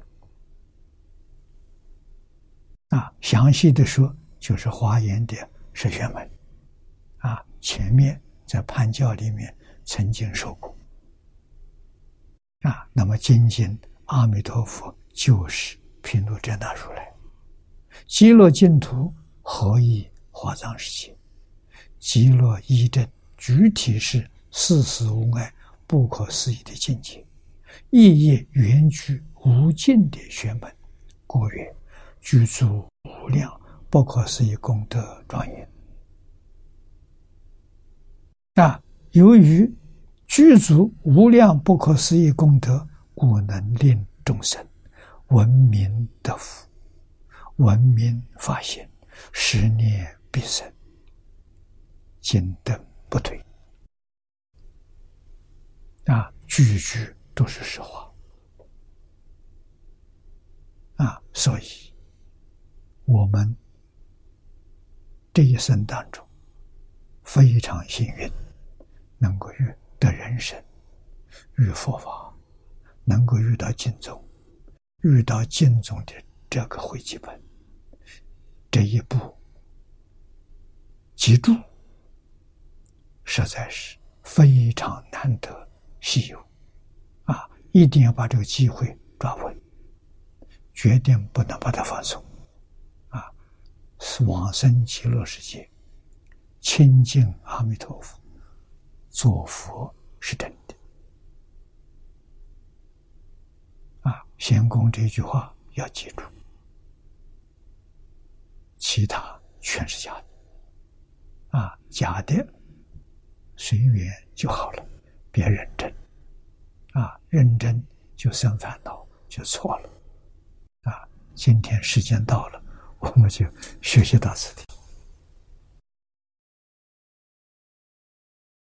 啊，详细的说，就是华严的十玄门。啊，前面在判教里面曾经说过。啊，那么仅仅阿弥陀佛就是毗卢遮那如来，极乐净土何以华藏世界？极乐一真具体是世事无碍、不可思议的境界，意业圆具无尽的玄门，故曰具足无量不可思议功德庄严。啊，由于。具足无量不可思议功德，故能令众生闻名得福，闻名发现，十念必生，金灯不退。啊，句句都是实话。啊，所以我们这一生当中非常幸运，能够遇。得人生与佛法，能够遇到经宗，遇到经宗的这个汇集本，这一步记住，实在是非常难得稀有啊！一定要把这个机会抓稳，决定不能把它放松啊！是往生极乐世界，亲近阿弥陀佛。做佛是真的啊！仙公这句话要记住，其他全是假的啊！假的随缘就好了，别认真啊！认真就生烦恼，就错了啊！今天时间到了，我们就学习到此地。